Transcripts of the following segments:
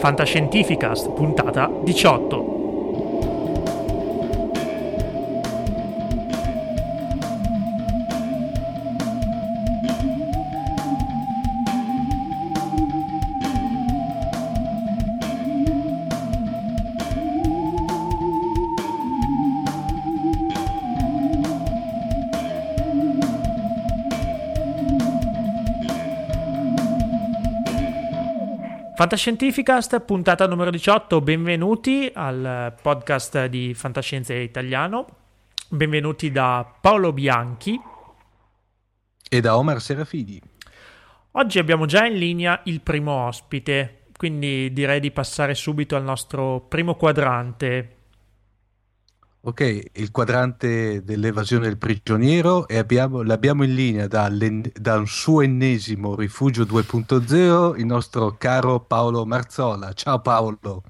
Fantascientificast, puntata 18. Fantascientificast, puntata numero 18, benvenuti al podcast di Fantascienza Italiano, benvenuti da Paolo Bianchi e da Omar Serafini. Oggi abbiamo già in linea il primo ospite, quindi direi di passare subito al nostro primo quadrante. Ok, il quadrante dell'evasione del prigioniero e abbiamo, l'abbiamo in linea da un suo ennesimo rifugio 2.0 il nostro caro Paolo Marzola. Ciao Paolo.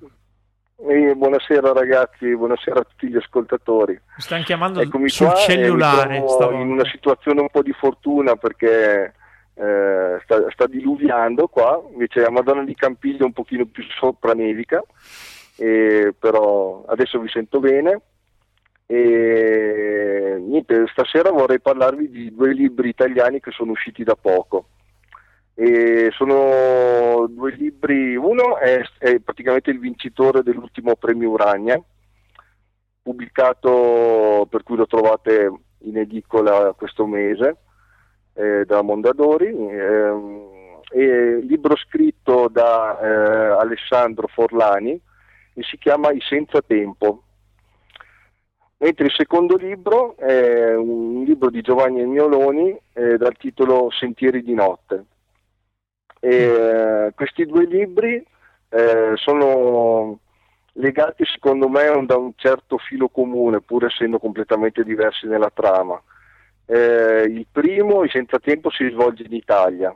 Eh, buonasera ragazzi, buonasera a tutti gli ascoltatori. Mi stanno chiamando Eccomi sul qua, cellulare. in una situazione un po' di fortuna perché eh, sta, sta, diluviando qua, invece a Madonna di Campiglio un pochino più sopra nevica, eh, però adesso vi sento bene. E niente, stasera vorrei parlarvi di due libri italiani che sono usciti da poco. E sono due libri, uno è, è praticamente il vincitore dell'ultimo premio Urania, pubblicato per cui lo trovate in edicola questo mese eh, da Mondadori, eh, libro scritto da eh, Alessandro Forlani e si chiama I Senza Tempo mentre il secondo libro è un libro di Giovanni Agnoloni eh, dal titolo Sentieri di notte. E, eh, questi due libri eh, sono legati secondo me da un certo filo comune, pur essendo completamente diversi nella trama. Eh, il primo, I Senza Tempo, si svolge in Italia,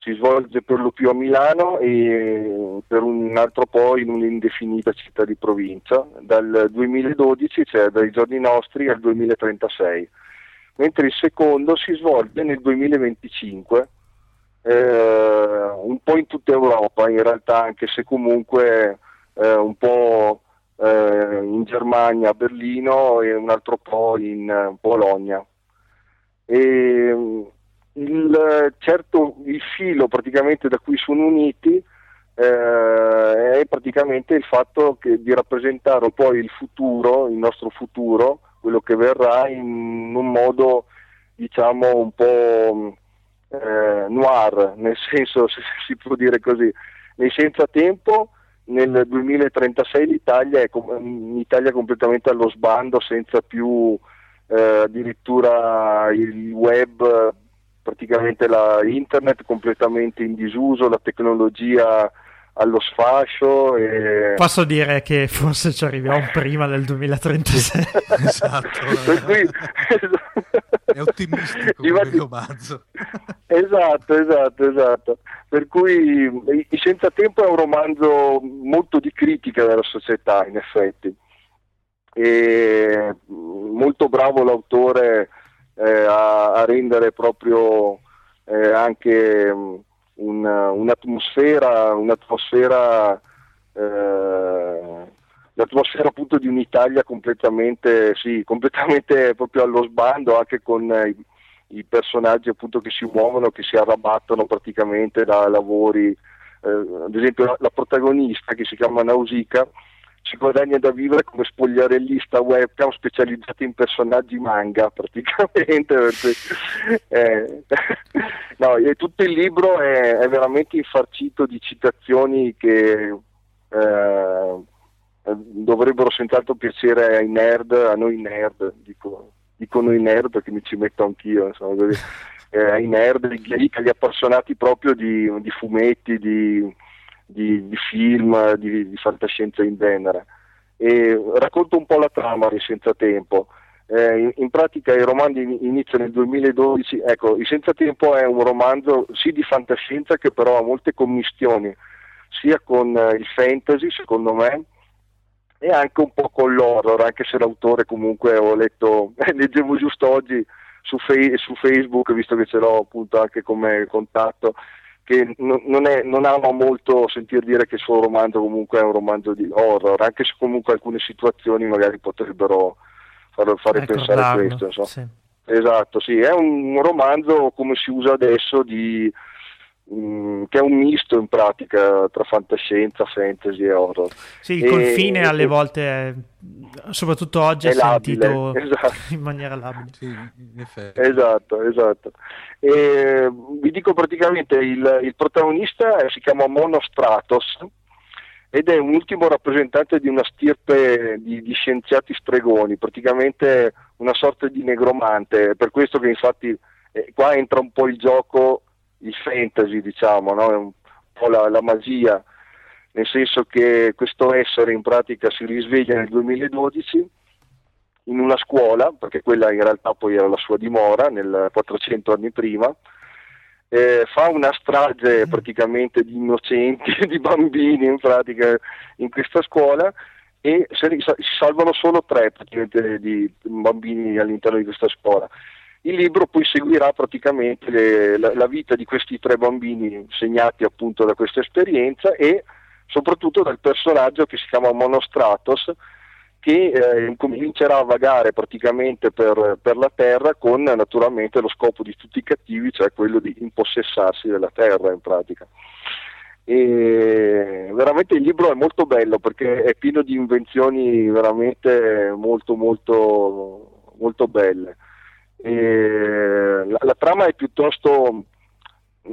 si svolge per lo più a Milano e per un altro po' in un'indefinita città di provincia, dal 2012, cioè dai giorni nostri al 2036, mentre il secondo si svolge nel 2025, eh, un po' in tutta Europa in realtà, anche se comunque eh, un po' eh, in Germania, a Berlino e un altro po' in eh, Polonia. E, il, certo, il filo praticamente da cui sono uniti eh, è praticamente il fatto che, di rappresentare poi il futuro, il nostro futuro, quello che verrà in un modo diciamo un po' eh, noir, nel senso se si può dire così, nei senza tempo nel 2036 l'Italia è un'Italia completamente allo sbando senza più eh, addirittura il web praticamente la internet completamente in disuso, la tecnologia allo sfascio. E... Posso dire che forse ci arriviamo prima del 2036. esatto. per cui... È ottimistico come romanzo. esatto, esatto, esatto. Per cui I Senza Tempo è un romanzo molto di critica della società, in effetti. E molto bravo l'autore eh, a, a, rendere proprio eh, anche um, un, un'atmosfera, un'atmosfera, eh, l'atmosfera appunto di un'Italia completamente, sì, completamente proprio allo sbando, anche con i, i personaggi appunto che si muovono, che si arrabattono praticamente da lavori, eh, ad esempio la, la protagonista che si chiama Nausicaa ci guadagna da vivere come spogliarellista webcam specializzata in personaggi manga praticamente eh, no, e tutto il libro è, è, veramente infarcito di citazioni che eh, dovrebbero senz'altro piacere ai nerd a noi nerd dico, dico noi nerd perché mi ci metto anch'io insomma, eh, ai nerd, agli appassionati proprio di, di fumetti di di, di film, di, di, fantascienza in genere. E racconto un po' la trama di Senza Tempo. Eh, in, pratica il romanzo inizia nel 2012, ecco, Il Senza Tempo è un romanzo sì di fantascienza che però ha molte commistioni, sia con eh, il fantasy secondo me, e anche un po' con l'horror, anche se l'autore comunque ho letto, eh, leggevo giusto oggi su, fe- su, Facebook, visto che ce l'ho appunto anche come contatto, che non, non, è, non, ama molto sentir dire che il suo romanzo comunque è un romanzo di horror, anche se comunque alcune situazioni magari potrebbero far, fare pensare a questo. Sì. Esatto, sì, è un romanzo come si usa adesso di Mm, che è un misto in pratica tra fantascienza, fantasy e horror. Sì, il e, confine alle volte, è, soprattutto oggi, è, è sentito esatto. in maniera labile. Sì, in esatto, esatto. E, vi dico praticamente il, il protagonista si chiama Monostratos ed è un ultimo rappresentante di una stirpe di, di scienziati stregoni, praticamente una sorta di negromante, per questo che infatti eh, qua entra un po' il gioco il fantasy, diciamo, no? un po' la, la, magia, nel senso che questo essere in pratica si risveglia nel 2012 in una scuola, perché quella in realtà poi era la sua dimora, nel 400 anni prima, eh, fa una strage praticamente di innocenti, di bambini in pratica in questa scuola e si salvano solo tre praticamente di bambini all'interno di questa scuola il libro poi seguirà praticamente le, la, la, vita di questi tre bambini segnati appunto da questa esperienza e soprattutto dal personaggio che si chiama Monostratos che eh, comincerà a vagare praticamente per, per, la terra con naturalmente lo scopo di tutti i cattivi, cioè quello di impossessarsi della terra in pratica. E veramente il libro è molto bello perché è pieno di invenzioni veramente molto molto molto belle. La, la, trama è piuttosto,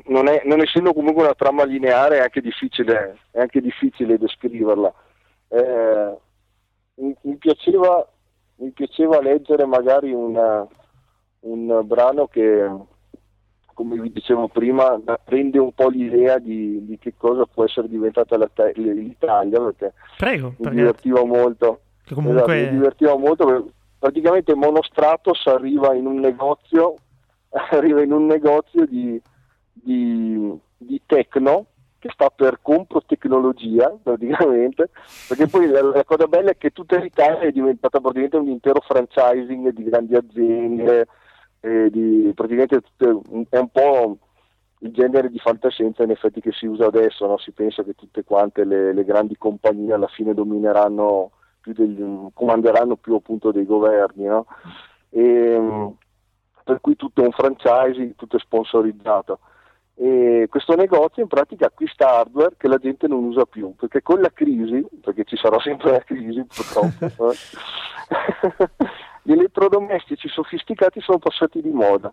non, è, non, essendo comunque una trama lineare, è anche difficile, è anche difficile descriverla. Eh, mi, mi, piaceva, mi, piaceva, leggere magari una, un brano che, come vi dicevo prima, rende un po' l'idea di, di che cosa può essere diventata la, l'Italia, perché Prego, mi divertiva molto. Comunque... Esatto, mi divertiva molto praticamente Monostratos arriva in un negozio, arriva in un negozio di, di, di tecno che sta per comprotecnologia praticamente, perché poi la, la, cosa bella è che tutta l'Italia è diventata praticamente un intero franchising di grandi aziende, di, praticamente è un po' il genere di fantascienza in effetti che si usa adesso, no? si pensa che tutte quante le, le grandi compagnie alla fine domineranno più degli, comanderanno più appunto dei governi, no? e, per cui tutto è un franchising, tutto è sponsorizzato. E questo negozio in pratica acquista hardware che la gente non usa più, perché con la crisi, perché ci sarà sempre la crisi purtroppo, eh, gli elettrodomestici sofisticati sono passati di moda,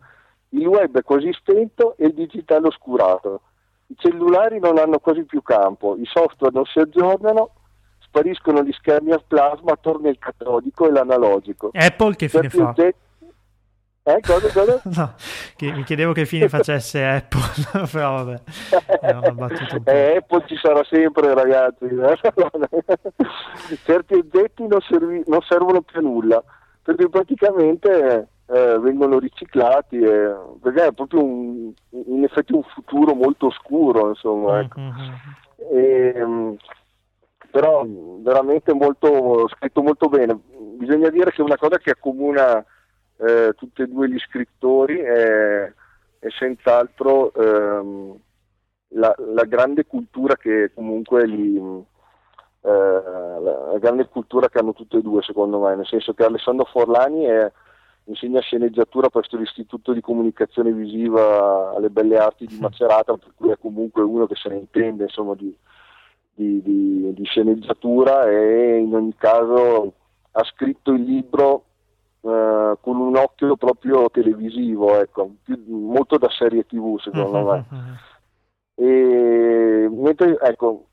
il web è quasi spento e il digitale oscurato, i cellulari non hanno quasi più campo, i software non si aggiornano spariscono gli schermi a plasma, torna il catodico e l'analogico. Apple che fine fa? Jet... Eh, cosa, cosa? no, che, mi chiedevo che fine facesse Apple, però vabbè, po'. Eh, Apple ci sarà sempre, ragazzi. Certi oggetti non, servi... non, servono più a nulla, perché praticamente eh, vengono riciclati, e... perché è proprio un... in effetti un futuro molto oscuro, insomma. Ecco. Mm-hmm. E, però veramente molto, scritto molto bene. Bisogna dire che una cosa che accomuna eh, tutti e due gli scrittori è, è senz'altro ehm, la, la, grande cultura che comunque li, eh, la, grande cultura che hanno tutti e due secondo me, nel senso che Alessandro Forlani è, insegna sceneggiatura presso l'Istituto di Comunicazione Visiva alle Belle Arti di Macerata, per cui è comunque uno che se ne intende insomma, di, di, di, di, sceneggiatura e in ogni caso ha scritto il libro eh, con un occhio proprio televisivo, ecco, più, molto da serie tv secondo uh-huh, me. Uh-huh. E, mentre, ecco,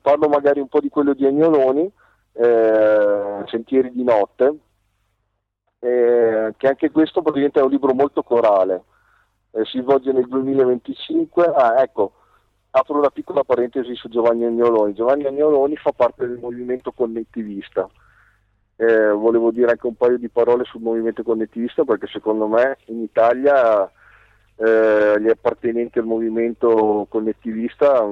parlo magari un po' di quello di Agnoloni, eh, Sentieri di notte, eh, che anche questo praticamente è un libro molto corale, eh, si svolge nel 2025. Ah, ecco, apro una piccola parentesi su Giovanni Agnoloni. Giovanni Agnoloni fa parte del movimento connettivista. Eh, volevo dire anche un paio di parole sul movimento connettivista perché secondo me in Italia eh, gli appartenenti al movimento connettivista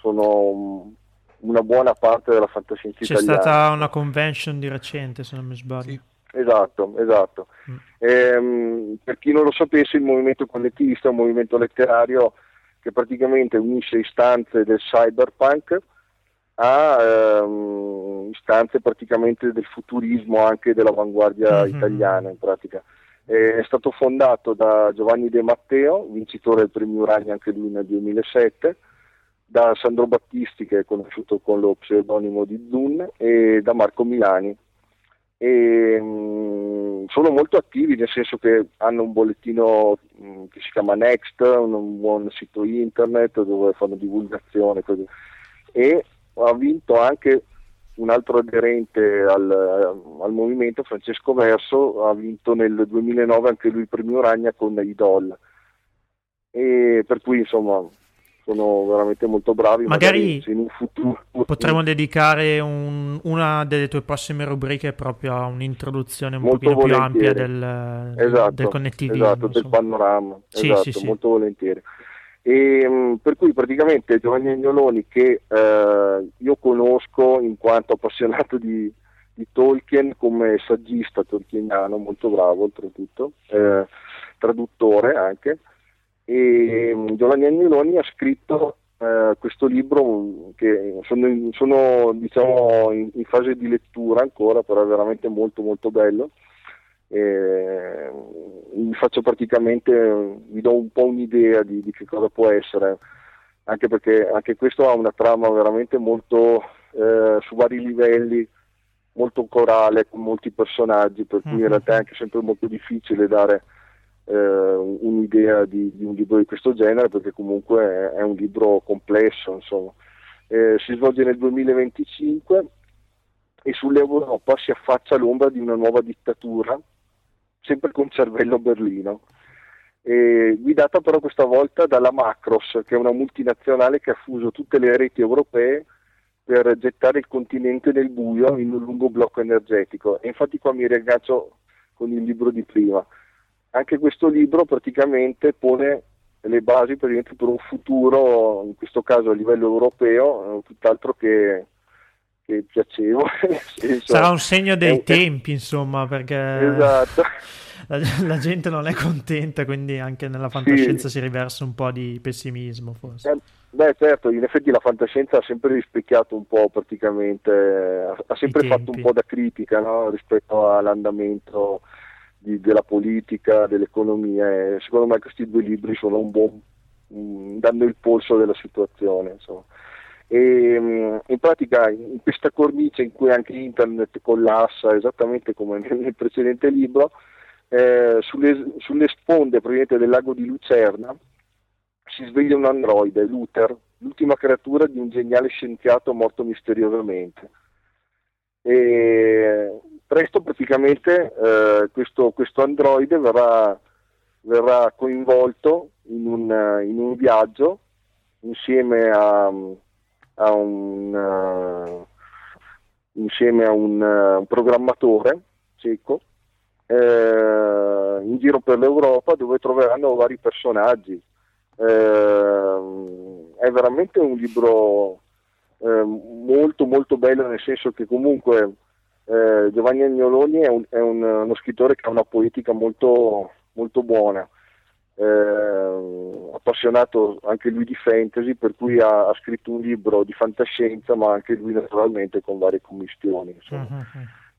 sono una buona parte della fantascienza C'è italiana. C'è stata una convention di recente, se non mi sbaglio. Sì. Esatto, esatto. Mm. Ehm, per chi non lo sapesse, il movimento connettivista è un movimento letterario che praticamente unisce istanze del cyberpunk a ehm, istanze praticamente del futurismo anche dell'avanguardia mm-hmm. italiana in pratica. è stato fondato da Giovanni De Matteo, vincitore del premio Uragna anche lui nel 2007, da Sandro Battisti che è conosciuto con lo pseudonimo di Zun e da Marco Milani. E, mm, sono molto attivi nel senso che hanno un bollettino mm, che si chiama Next, un, un, buon sito internet dove fanno divulgazione così. e ha vinto anche un altro aderente al, al, movimento, Francesco Verso, ha vinto nel 2009 anche lui il premio Ragna con Idol. E per cui insomma sono veramente molto bravi. Magari, magari in un futuro potremmo dedicare un, una delle tue prossime rubriche proprio a un'introduzione un molto più ampia del, esatto, del connettivismo. Esatto, del panorama. Sì, esatto, sì, sì. molto volentieri. E, um, per cui praticamente Giovanni Agnoloni che eh, io conosco in quanto appassionato di, di, Tolkien come saggista tolkieniano, molto bravo oltretutto, eh, traduttore anche, e um, Giovanni Agnoloni ha scritto eh, questo libro che sono, in, sono diciamo, in, in, fase di lettura ancora, però è veramente molto molto bello eh, vi faccio praticamente, vi do un po' un'idea di, di, che cosa può essere, anche perché anche questo ha una trama veramente molto eh, su vari livelli, molto corale, con molti personaggi, per cui in mhm. realtà è anche sempre molto difficile dare un'idea di, di, un libro di questo genere, perché comunque è, è un libro complesso, insomma. Eh, si svolge nel 2025 e sull'Europa si affaccia l'ombra di una nuova dittatura sempre con cervello berlino, eh, guidata però questa volta dalla Macros, che è una multinazionale che ha fuso tutte le reti europee per gettare il continente nel buio in un lungo blocco energetico. E infatti qua mi riaggancio con il libro di prima. Anche questo libro praticamente pone le basi per un futuro, in questo caso a livello europeo, tutt'altro che che piacevole. Sarà un segno dei un... tempi, insomma, perché esatto. la, la, gente non è contenta, quindi anche nella fantascienza sì. si riversa un po' di pessimismo, forse. Eh, beh, certo, in effetti la fantascienza ha sempre rispecchiato un po' praticamente, ha sempre fatto un po' da critica no? rispetto all'andamento di, della politica, dell'economia. E secondo me questi due libri buon, danno il polso della situazione, insomma. E, mm, in pratica in questa cornice in cui anche internet collassa esattamente come nel precedente libro eh, sulle, sulle, sponde del lago di Lucerna si sveglia un androide, Luther, l'ultima creatura di un geniale scienziato morto misteriosamente. E presto praticamente eh, questo, questo, androide verrà, verrà coinvolto in un, in un viaggio insieme a, a un, uh, insieme a un, uh, un programmatore cieco uh, in giro per l'Europa dove troveranno vari personaggi. è veramente un libro molto molto bello nel senso che comunque Giovanni Agnoloni è, un, è un, uno scrittore che ha una poetica molto, molto buona eh, appassionato anche lui di fantasy, per cui ha, ha, scritto un libro di fantascienza, ma anche lui naturalmente con varie commistioni. Uh-huh.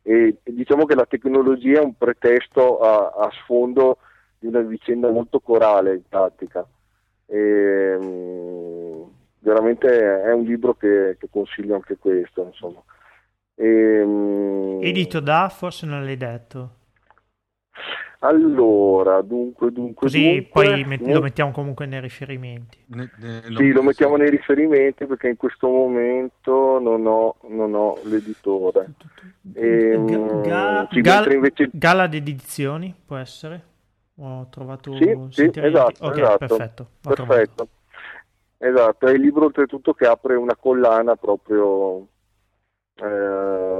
E, e, diciamo che la tecnologia è un pretesto a, a sfondo di una vicenda molto corale in pratica. E, um, veramente è un libro che, che consiglio anche questo. Insomma. E, um, Edito da, forse non l'hai detto. Allora, dunque, dunque. Così dunque, poi met- lo mettiamo comunque nei riferimenti. Ne, ne, sì, lo mettiamo nei riferimenti perché in questo momento non ho, non ho l'editore. E, ehm, ga- ga- invece... Gala di edizioni può essere? Ho trovato. Sì, sì esatto. Ok, esatto. perfetto. Perfetto. Esatto, è il libro oltretutto che apre una collana proprio. Eh,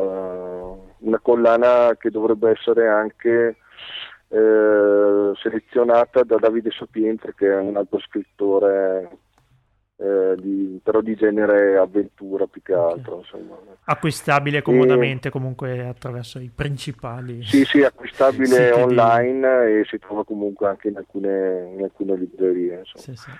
una collana che dovrebbe essere anche eh, selezionata da Davide Sopientre che è un altro scrittore eh, di, però di genere avventura più che altro insomma. acquistabile comodamente e... comunque attraverso i principali sì sì acquistabile online di... e si trova comunque anche in alcune, in alcune librerie sì, sì.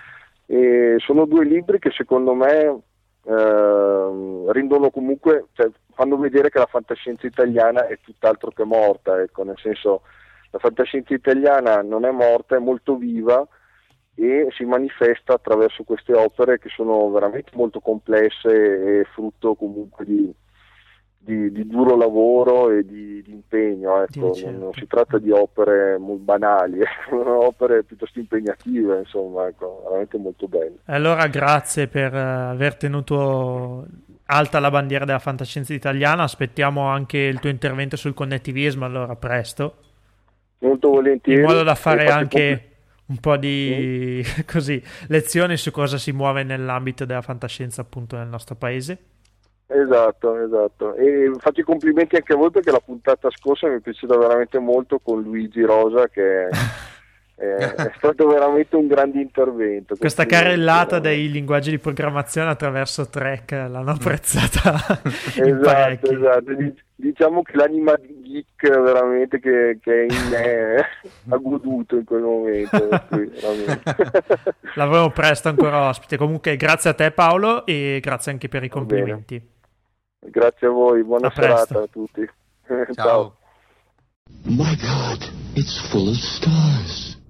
Sono due libri che secondo me eh, rendono comunque, cioè, fanno vedere che la fantascienza italiana è tutt'altro che morta, ecco, nel senso la fantascienza italiana non è morta, è molto viva e si manifesta attraverso queste opere che sono veramente molto complesse e frutto comunque di, di, di duro lavoro e di, di impegno. Ecco. Certo. Non, si tratta di opere banali, sono opere piuttosto impegnative, insomma, ecco, veramente molto belle. Allora grazie per eh, aver tenuto alta la bandiera della fantascienza italiana, aspettiamo anche il tuo intervento sul connettivismo, allora presto. Molto volentieri. In modo da fare anche un po' di mm. così, lezioni su cosa si muove nell'ambito della fantascienza appunto nel nostro paese. Esatto, esatto. E faccio i complimenti anche a voi perché la puntata scorsa mi è piaciuta veramente molto con Luigi Rosa che è, è stato veramente un grande intervento. Questa carrellata dei linguaggi di programmazione attraverso Trek l'hanno apprezzata esatto, esatto. Diciamo che l'anima geek veramente che, che in me ha goduto in quel momento. L'avremo presto ancora ospite. Comunque grazie a te Paolo e grazie anche per i complimenti. Grazie a voi, buona a serata a tutti. Ciao. Ciao. My God, it's full of stars.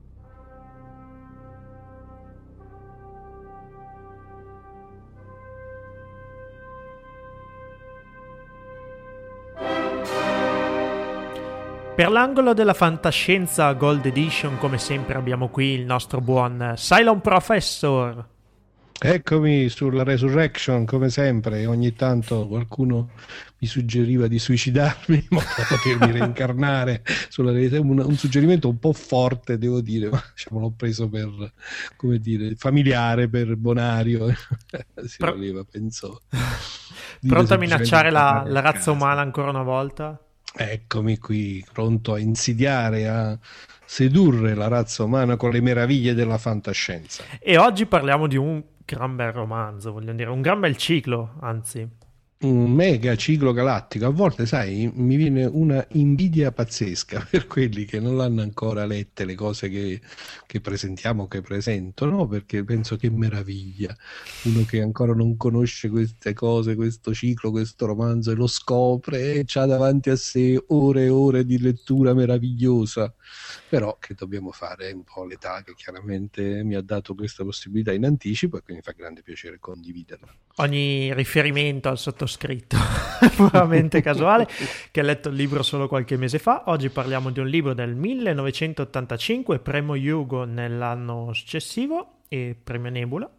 Per l'angolo della fantascienza Gold Edition, come sempre, abbiamo qui il nostro buon Cylon Professor. Eccomi sulla Resurrection, come sempre, ogni tanto qualcuno mi suggeriva di suicidarmi modo da potermi reincarnare sulla realtà. Un, un, suggerimento un po' forte, devo dire, ma diciamo, l'ho preso per, come dire, familiare, per bonario. si Pro... voleva, penso. Pronto a minacciare la, la razza umana ancora una volta? Eccomi qui, pronto a insidiare, a sedurre la razza umana con le meraviglie della fantascienza. E oggi parliamo di un gran bel romanzo, voglio dire, un gran bel ciclo, anzi un mega ciclo galattico. A volte, sai, mi viene una invidia pazzesca per quelli che non l'hanno ancora lette le cose che, che presentiamo, che presento? Perché penso che meraviglia. Uno che ancora non conosce queste cose, questo ciclo, questo romanzo e lo scopre e ha davanti a sé ore e ore di lettura meravigliosa. Però che dobbiamo fare un po' l'età che chiaramente mi ha dato questa possibilità in anticipo e quindi fa grande piacere condividerla. Ogni riferimento al sottoscritto scritto puramente casuale, che ha letto il libro solo qualche mese fa. Oggi parliamo di un libro del 1985, premio Hugo nell'anno successivo e premio Nebula.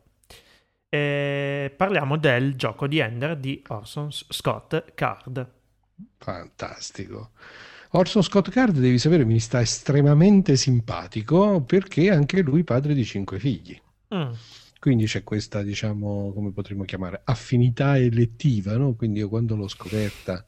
E parliamo del gioco di Ender di Orson Scott Card. Fantastico. Orson Scott Card, devi sapere, mi sta estremamente simpatico perché anche lui padre di cinque figli. Mm. Quindi c'è questa, diciamo, come potremmo chiamare, affinità elettiva, no? Quindi io quando l'ho scoperta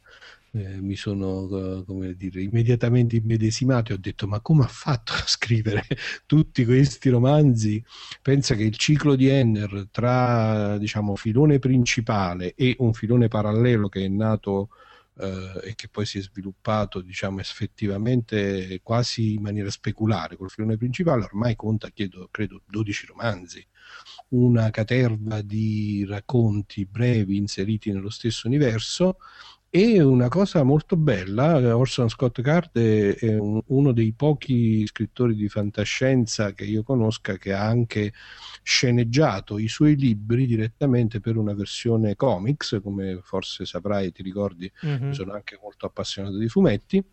eh, mi sono, come dire, immediatamente immedesimato e ho detto ma come ha fatto a scrivere tutti questi romanzi? Pensa che il ciclo di Enner tra, diciamo, filone principale e un filone parallelo che è nato Uh, e che poi si è sviluppato diciamo effettivamente quasi in maniera speculare col filone principale ormai conta chiedo, credo 12 romanzi una caterva di racconti brevi inseriti nello stesso universo e una cosa molto bella, Orson Scott Card è un, uno dei pochi scrittori di fantascienza che io conosca che ha anche sceneggiato i suoi libri direttamente per una versione comics, come forse saprai, ti ricordi, mm-hmm. sono anche molto appassionato di fumetti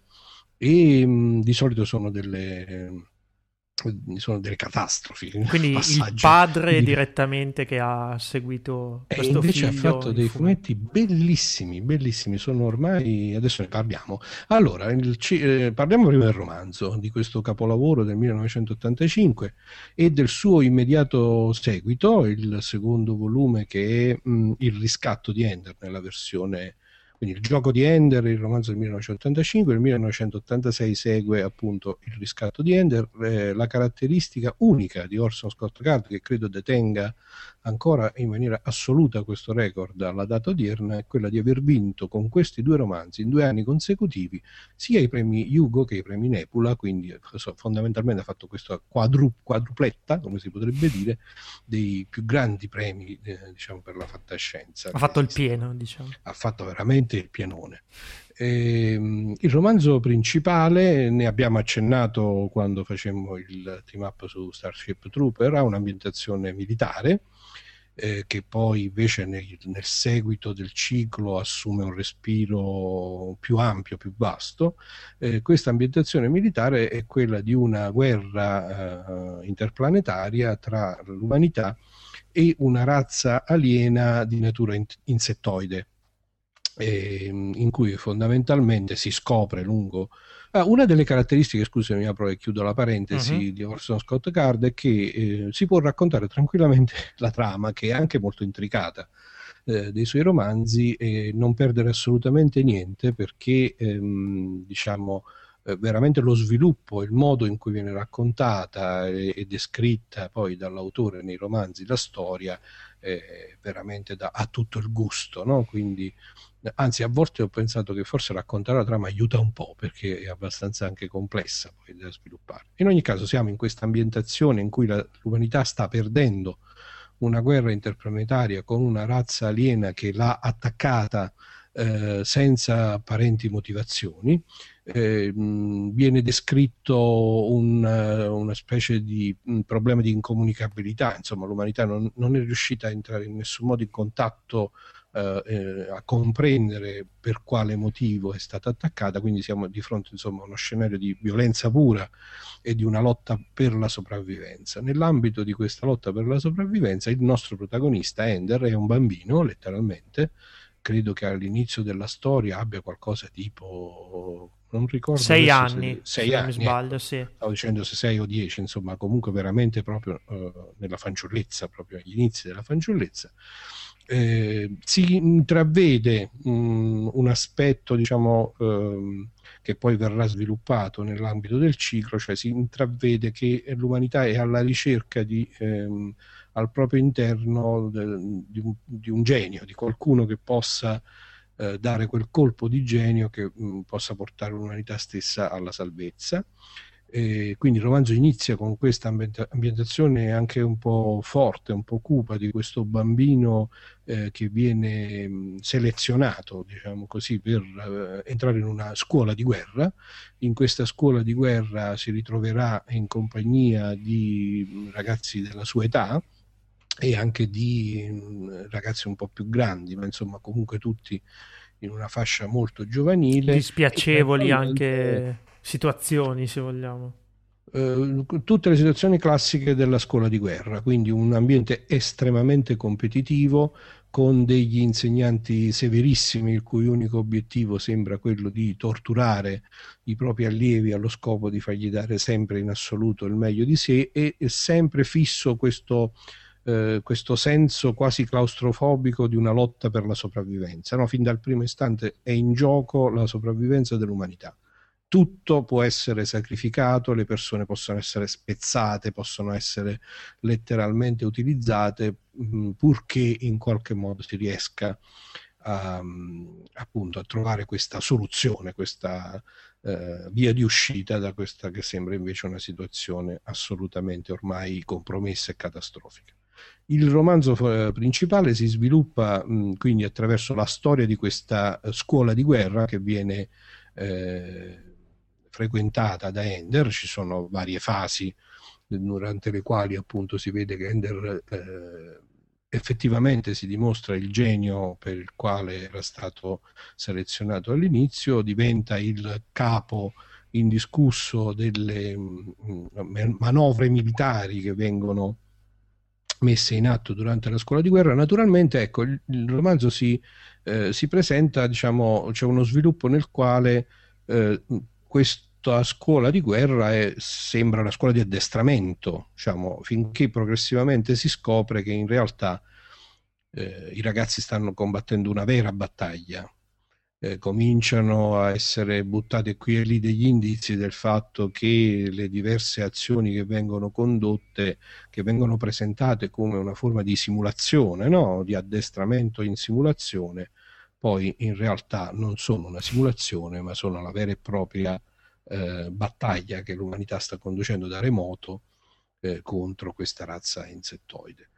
e mh, di solito sono delle sono delle catastrofi. Quindi il padre di... direttamente che ha seguito e questo invece ha fatto dei fumetti. fumetti bellissimi, bellissimi. Sono ormai adesso ne parliamo. Allora, il, eh, parliamo prima del romanzo di questo capolavoro del 1985 e del suo immediato seguito, il secondo volume che è mh, Il riscatto di Ender nella versione Quindi il gioco di Ender, il romanzo del 1985, nel 1986 segue appunto il riscatto di Ender, eh, la caratteristica unica di Orson Scott Card che credo detenga ancora in maniera assoluta questo record alla data odierna è quella di aver vinto con questi due romanzi in due anni consecutivi sia i premi Hugo che i premi Nebula, quindi fondamentalmente ha fatto questa quadru, quadrupletta, come si potrebbe dire, dei più grandi premi eh, diciamo, per la fantascienza. Ha fatto il pieno, diciamo. Ha fatto veramente il pienone. E, ehm, il romanzo principale, ne abbiamo accennato quando facemmo il team up su Starship Trooper, ha un'ambientazione militare eh, che poi invece nel, nel, seguito del ciclo assume un respiro più ampio, più vasto. Eh, questa ambientazione militare è quella di una guerra eh, interplanetaria tra l'umanità e una razza aliena di natura in- insettoide, ehm, in cui fondamentalmente si scopre lungo Ah, una delle caratteristiche, scusami, apro e chiudo la parentesi, uh-huh. di Orson Scott Card è che eh, si può raccontare tranquillamente la trama, che è anche molto intricata, eh, dei suoi romanzi e non perdere assolutamente niente perché, ehm, diciamo, eh, veramente lo sviluppo, il modo in cui viene raccontata e, e descritta poi dall'autore nei romanzi la storia, veramente da, ha tutto il gusto, no? Quindi anzi a volte ho pensato che forse raccontare la trama aiuta un po' perché è abbastanza anche complessa poi da sviluppare. In ogni caso siamo in questa ambientazione in cui la, l'umanità sta perdendo una guerra interplanetaria con una razza aliena che l'ha attaccata eh, senza apparenti motivazioni. Eh, viene descritto un, una specie di problema di incomunicabilità, insomma l'umanità non, non, è riuscita a entrare in nessun modo in contatto eh, eh, a comprendere per quale motivo è stata attaccata, quindi siamo di fronte insomma, a uno scenario di violenza pura e di una lotta per la sopravvivenza. Nell'ambito di questa lotta per la sopravvivenza il nostro protagonista Ender è un bambino, letteralmente, credo che all'inizio della storia abbia qualcosa tipo non ricordo sei anni se, sei se anni, non mi sbaglio sì. stavo dicendo se sei o dieci insomma comunque veramente proprio uh, nella fanciullezza proprio agli inizi della fanciullezza eh, si intravede um, un aspetto diciamo um, che poi verrà sviluppato nell'ambito del ciclo, cioè si intravede che l'umanità è alla ricerca di, ehm, al proprio interno de, di, un, di, un, genio, di qualcuno che possa eh, dare quel colpo di genio che mh, possa portare l'umanità stessa alla salvezza. E quindi il romanzo inizia con questa ambientazione anche un po' forte, un po' cupa di questo bambino eh, che viene mh, selezionato, diciamo così, per eh, entrare in una scuola di guerra. In questa scuola di guerra si ritroverà in compagnia di ragazzi della sua età e anche di mh, ragazzi un po' più grandi, ma insomma comunque tutti in una fascia molto giovanile. Dispiacevoli anche situazioni, se vogliamo. Uh, tutte le situazioni classiche della scuola di guerra, quindi un ambiente estremamente competitivo con degli insegnanti severissimi il cui unico obiettivo sembra quello di torturare i propri allievi allo scopo di fargli dare sempre in assoluto il meglio di sé e sempre fisso questo, uh, questo senso quasi claustrofobico di una lotta per la sopravvivenza. No? Fin dal primo istante è in gioco la sopravvivenza dell'umanità tutto può essere sacrificato, le persone possono essere spezzate, possono essere letteralmente utilizzate, mh, mm, purché in qualche modo si riesca a, appunto, a trovare questa soluzione, questa eh, via di uscita da questa che sembra invece una situazione assolutamente ormai compromessa e catastrofica. Il romanzo eh, principale si sviluppa mh, quindi attraverso la storia di questa eh, scuola di guerra che viene eh, frequentata da Ender, ci sono varie fasi durante le quali appunto si vede che Ender eh, effettivamente si dimostra il genio per il quale era stato selezionato all'inizio, diventa il capo indiscusso delle manovre militari che vengono messe in atto durante la scuola di guerra. Naturalmente, ecco, il, il romanzo si, eh, si, presenta, diciamo, c'è uno sviluppo nel quale eh, questa scuola di guerra è, sembra una scuola di addestramento, diciamo, finché progressivamente si scopre che in realtà eh, i ragazzi stanno combattendo una vera battaglia. Eh, cominciano a essere buttati qui e lì degli indizi del fatto che le diverse azioni che vengono condotte, che vengono presentate come una forma di simulazione, no? di addestramento in simulazione, poi in realtà non sono una simulazione, ma sono la vera e propria eh, battaglia che l'umanità sta conducendo da remoto eh, contro questa razza insettoide.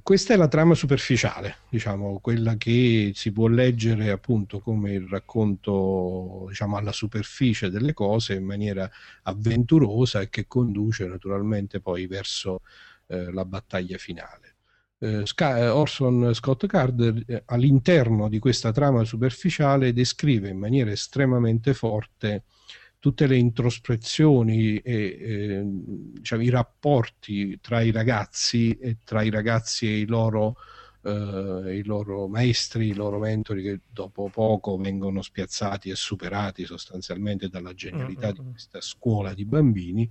Questa è la trama superficiale, diciamo, quella che si può leggere appunto come il racconto, diciamo, alla superficie delle cose in maniera avventurosa e che conduce naturalmente poi verso eh, la battaglia finale. Eh, Sc- Orson Scott Card eh, all'interno di questa trama superficiale descrive in maniera estremamente forte tutte le introspezioni e eh, diciamo, i rapporti tra i ragazzi e tra i ragazzi e i loro, eh, i loro maestri, i loro mentori che dopo poco vengono spiazzati e superati sostanzialmente dalla genialità mm-hmm. di questa scuola di bambini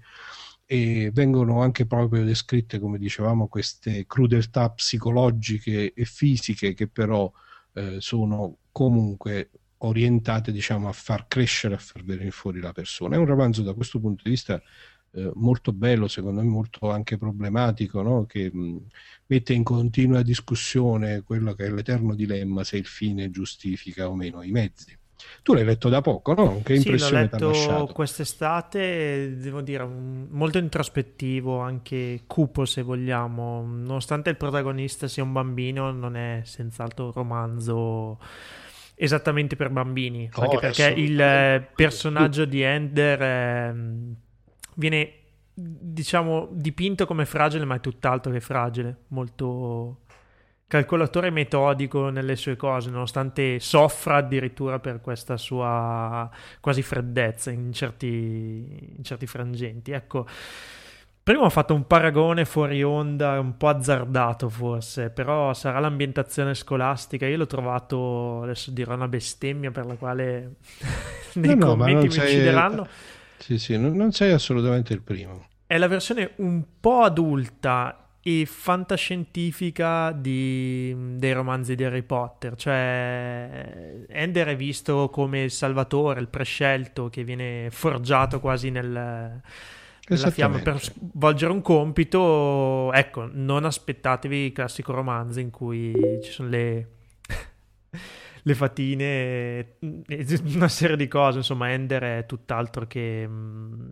e vengono anche proprio descritte, come dicevamo, queste crudeltà psicologiche e fisiche che però eh, sono comunque orientate diciamo, a far crescere, a far venire fuori la persona. È un romanzo da questo punto di vista eh, molto bello, secondo me molto anche problematico, no? che mh, mette in continua discussione quello che è l'eterno dilemma se il fine giustifica o meno i mezzi. Tu l'hai letto da poco, no? Che impressione sì, l'ho letto quest'estate, devo dire, molto introspettivo, anche cupo se vogliamo. Nonostante il protagonista sia un bambino, non è senz'altro un romanzo esattamente per bambini, oh, anche perché il eh, personaggio di Ender eh, viene diciamo dipinto come fragile, ma è tutt'altro che fragile, molto calcolatore metodico nelle sue cose, nonostante soffra addirittura per questa sua quasi freddezza in certi, in certi frangenti. Ecco, Prima ho fatto un paragone fuori onda, un po' azzardato forse, però sarà l'ambientazione scolastica. Io l'ho trovato, adesso dirò una bestemmia per la quale nei no, commenti mi uccideranno. Sì, sì, non, non sei assolutamente il primo. È la versione un po' adulta e fantascientifica di, dei romanzi di Harry Potter. Cioè, Ender è visto come il salvatore, il prescelto che viene forgiato quasi nel la fiamma per svolgere un compito. Ecco, non aspettatevi il classico romanzo in cui ci sono le, le fatine, una serie di cose. Insomma, Ender è tutt'altro che. Mm,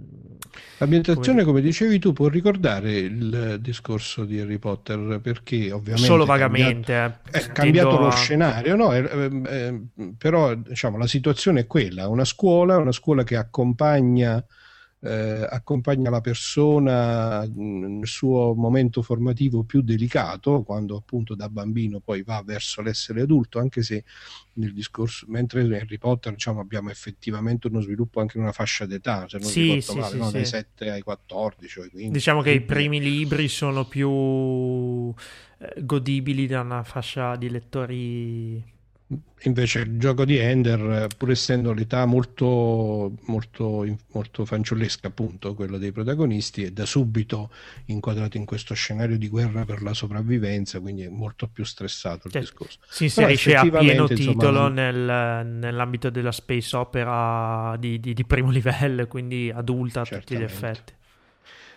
L'ambientazione, come... come... dicevi tu, può ricordare il discorso di Harry Potter perché ovviamente. Solo vagamente. È cambiato, eh. è cambiato lo a... scenario, no? È, è, è, però diciamo la situazione è quella: una scuola, una scuola che accompagna eh, accompagna la persona nel suo momento formativo più delicato, quando appunto da bambino poi va verso l'essere adulto, anche se nel discorso, mentre Harry Potter diciamo, abbiamo effettivamente uno sviluppo anche in una fascia d'età, se non sì, ricordo sì, male, sì, no? dai 7 ai 14 ai 15. Diciamo che i primi libri sono più eh, godibili da una fascia di lettori Invece il gioco di Ender, pur essendo l'età molto, molto, molto fanciullesca, appunto, quello dei protagonisti, è da subito inquadrato in questo scenario di guerra per la sopravvivenza, quindi è molto più stressato il cioè, discorso. Si inserisce a pieno titolo insomma, nel, nell'ambito della space opera di, di, di, primo livello, quindi adulta a tutti gli effetti.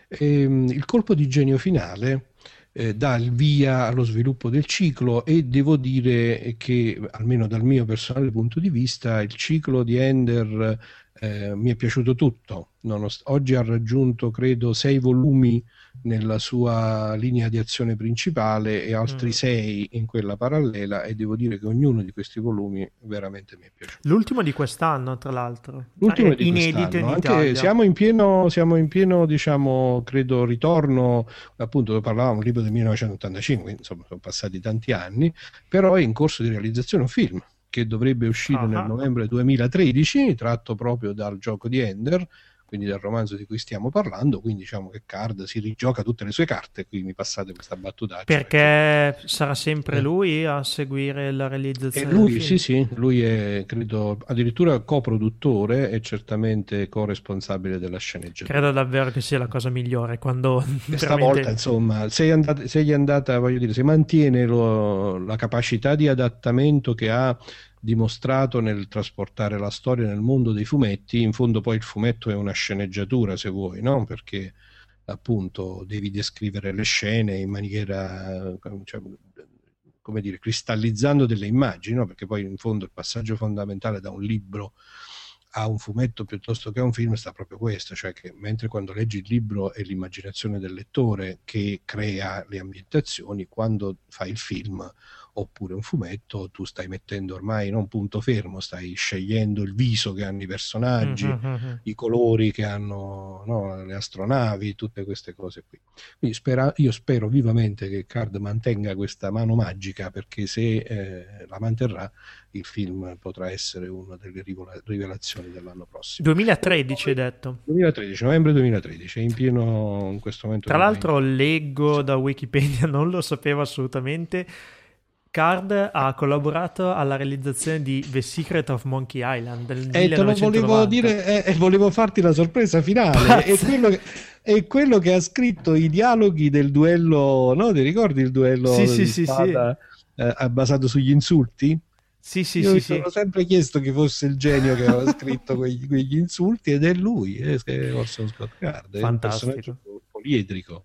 E, ehm, il colpo di genio finale eh, dà il via allo sviluppo del ciclo e devo dire che, almeno dal mio personale punto di vista, il ciclo di Ender eh, mi è piaciuto tutto. Nost- oggi ha raggiunto, credo, sei volumi nella sua linea di azione principale e altri mm. sei in quella parallela e devo dire che ognuno di questi volumi veramente mi è piaciuto. L'ultimo di quest'anno, tra l'altro. L'ultimo ah, di inedito in Anche siamo in pieno, siamo in pieno, diciamo, credo, ritorno, appunto, parlavamo un libro del 1985, quindi, insomma, sono passati tanti anni, però è in corso di realizzazione un film che dovrebbe uscire uh-huh. nel novembre 2013, tratto proprio dal gioco di Ender, quindi dal romanzo di cui stiamo parlando, quindi diciamo che Card si rigioca tutte le sue carte, qui mi passate questa battuta. Perché, sarà sempre eh. lui a seguire la realizzazione? E lui, sì, sì, lui è credo addirittura coproduttore e certamente corresponsabile della sceneggiatura. Credo davvero che sia la cosa migliore quando... Questa veramente... insomma, sei andata, sei andata, voglio dire, se mantiene lo, la capacità di adattamento che ha dimostrato nel trasportare la storia nel mondo dei fumetti, in fondo poi il fumetto è una sceneggiatura se vuoi, no? perché appunto devi descrivere le scene in maniera, cioè, come dire, cristallizzando delle immagini, no? perché poi in fondo il passaggio fondamentale da un libro a un fumetto piuttosto che a un film sta proprio questo, cioè che mentre quando leggi il libro è l'immaginazione del lettore che crea le ambientazioni, quando fai il film oppure un fumetto, tu stai mettendo ormai non punto fermo, stai scegliendo il viso che hanno i personaggi, mm-hmm. i colori che hanno no, le astronavi, tutte queste cose qui. Quindi spera, io spero vivamente che Card mantenga questa mano magica perché se eh, la manterrà il film potrà essere una delle rivelazioni dell'anno prossimo. 2013 hai detto? 2013, novembre 2013, è in pieno in questo momento. Tra l'altro leggo da Wikipedia, non lo sapevo assolutamente, Card ha collaborato alla realizzazione di The Secret of Monkey Island del eh, 1990. Te lo volevo dire, eh, eh, volevo farti la sorpresa finale. È quello, che, è quello, che, ha scritto i dialoghi del duello, no? Ti ricordi il duello sì, sì, sì, sì. Eh, basato sugli insulti? Sì, sì, Io sì, mi sì. sono sempre chiesto chi fosse il genio che aveva scritto quegli, quegli, insulti ed è lui, eh, Orson Scott Card, è un personaggio poliedrico.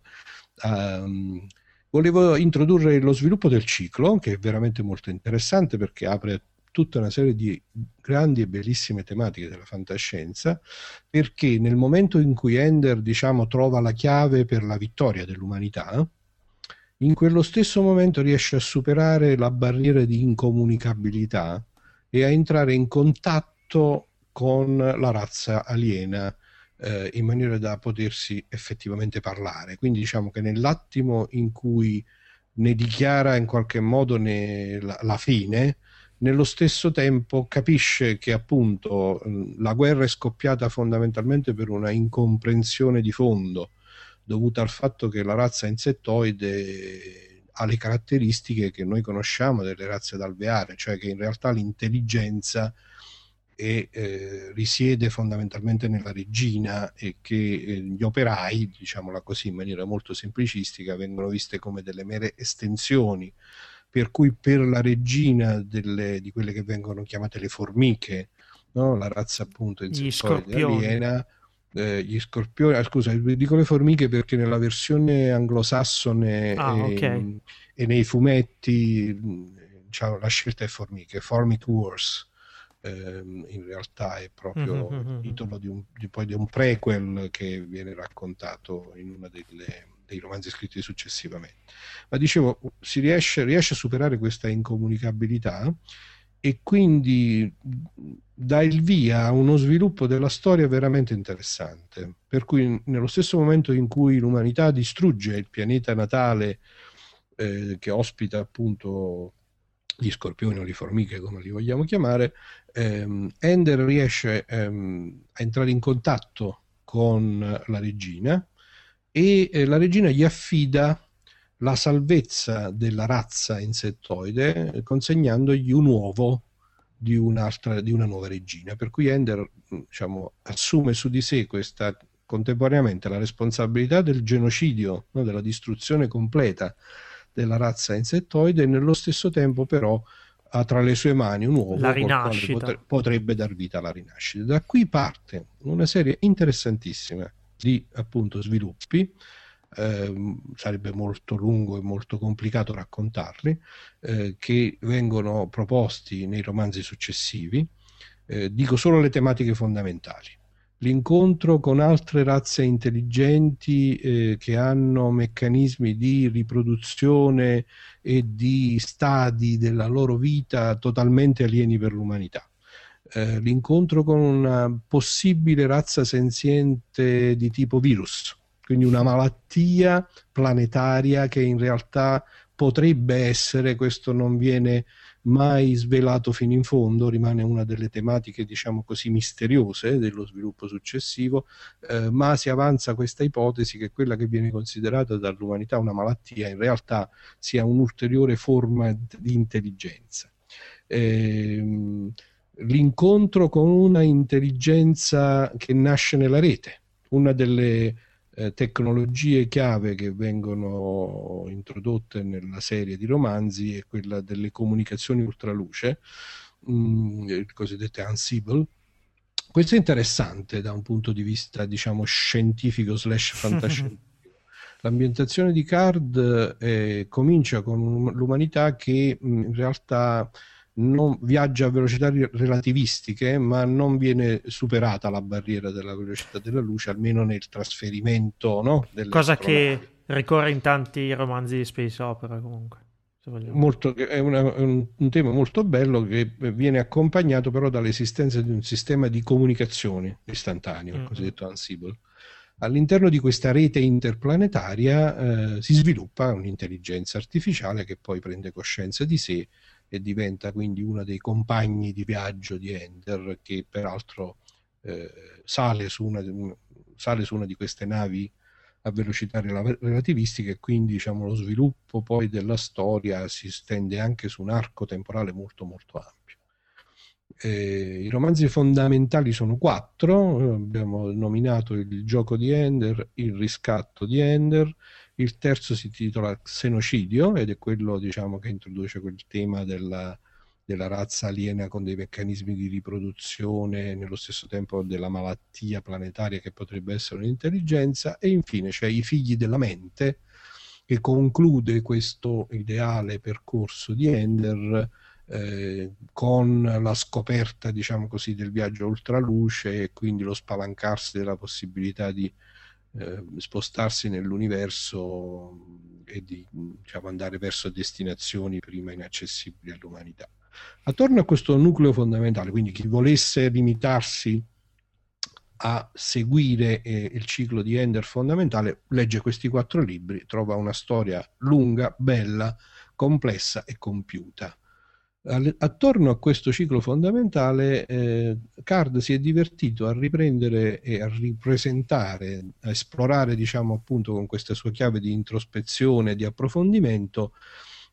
Um, Volevo introdurre lo sviluppo del ciclo, che è veramente molto interessante perché apre tutta una serie di grandi e bellissime tematiche della fantascienza, perché nel momento in cui Ender, diciamo, trova la chiave per la vittoria dell'umanità, in quello stesso momento riesce a superare la barriera di incomunicabilità e a entrare in contatto con la razza aliena eh, in maniera da potersi effettivamente parlare. Quindi diciamo che nell'attimo in cui ne dichiara in qualche modo ne, la, la, fine, nello stesso tempo capisce che appunto la guerra è scoppiata fondamentalmente per una incomprensione di fondo dovuta al fatto che la razza insettoide ha le caratteristiche che noi conosciamo delle razze ad alveare, cioè che in realtà l'intelligenza e eh, risiede fondamentalmente nella regina e che eh, gli operai, diciamola così in maniera molto semplicistica, vengono viste come delle mere estensioni, per cui per la regina delle, di quelle che vengono chiamate le formiche, no? la razza appunto in aliena, eh, gli scorpioni, ah, scusa, dico le formiche perché nella versione anglosassone ah, e, okay. e, nei fumetti diciamo, la scelta è formiche, Formic Wars ehm, in realtà è proprio mm-hmm. il titolo di un, di, poi di un prequel che viene raccontato in uno dei romanzi scritti successivamente. Ma dicevo, si riesce, riesce a superare questa incomunicabilità e quindi dà il via a uno sviluppo della storia veramente interessante. Per cui nello stesso momento in cui l'umanità distrugge il pianeta natale eh, che ospita appunto gli scorpioni o le formiche come li vogliamo chiamare, ehm, Ender riesce ehm, a entrare in contatto con la regina e eh, la regina gli affida la salvezza della razza insettoide consegnandogli un uovo di, di una nuova regina. Per cui Ender diciamo, assume su di sé questa contemporaneamente la responsabilità del genocidio, no, della distruzione completa della razza insettoide e nello stesso tempo però ha tra le sue mani un uovo la rinascita. Potre, potrebbe dar vita alla rinascita. Da qui parte una serie interessantissima di appunto sviluppi. Eh, sarebbe molto lungo e molto complicato raccontarli, eh, che vengono proposti nei romanzi successivi. Eh, dico solo le tematiche fondamentali l'incontro con altre razze intelligenti eh, che hanno meccanismi di riproduzione e di stadi della loro vita totalmente alieni per l'umanità. Eh, l'incontro con una possibile razza senziente di tipo virus, quindi una malattia planetaria che in realtà potrebbe essere, questo non viene mai svelato fino in fondo, rimane una delle tematiche, diciamo così, misteriose dello sviluppo successivo, eh, ma si avanza questa ipotesi che quella che viene considerata dall'umanità una malattia in realtà sia un'ulteriore forma di intelligenza. Eh, l'incontro con una intelligenza che nasce nella rete, una delle eh, tecnologie chiave che vengono introdotte nella serie di romanzi è quella delle comunicazioni ultraluce, mh, mm, il cosiddetto Ansible. Questo è interessante da un punto di vista, diciamo, scientifico slash fantascientifico. L'ambientazione di Card eh, comincia con l'umanità che mh, in realtà non viaggia a velocità relativistiche, ma non viene superata la barriera della velocità della luce, almeno nel trasferimento. No? Cosa che ricorre in tanti romanzi di space opera comunque. Molto, è, una, è un, un, tema molto bello che viene accompagnato però dall'esistenza di un sistema di comunicazione istantaneo, mm-hmm. il cosiddetto Ansible. All'interno di questa rete interplanetaria eh, si sviluppa un'intelligenza artificiale che poi prende coscienza di sé e diventa quindi uno dei compagni di viaggio di Ender, che peraltro eh, sale, su una, sale, su una, di queste navi a velocità relativistica e quindi diciamo, lo sviluppo poi della storia si stende anche su un arco temporale molto molto ampio. Eh, I romanzi fondamentali sono quattro, abbiamo nominato il gioco di Ender, il riscatto di Ender, il terzo si intitola Xenocidio ed è quello diciamo, che introduce quel tema della, della razza aliena con dei meccanismi di riproduzione nello stesso tempo della malattia planetaria che potrebbe essere un'intelligenza. E infine c'è i figli della mente che conclude questo ideale percorso di Ender eh, con la scoperta diciamo così del viaggio ultraluce e quindi lo spalancarsi della possibilità di eh, spostarsi nell'universo e di diciamo, andare verso destinazioni prima inaccessibili all'umanità. Attorno a questo nucleo fondamentale, quindi chi volesse limitarsi a seguire eh, il ciclo di Ender fondamentale, legge questi quattro libri, trova una storia lunga, bella, complessa e compiuta attorno a questo ciclo fondamentale eh, Card si è divertito a riprendere e a ripresentare, a esplorare diciamo appunto con questa sua chiave di introspezione, di approfondimento,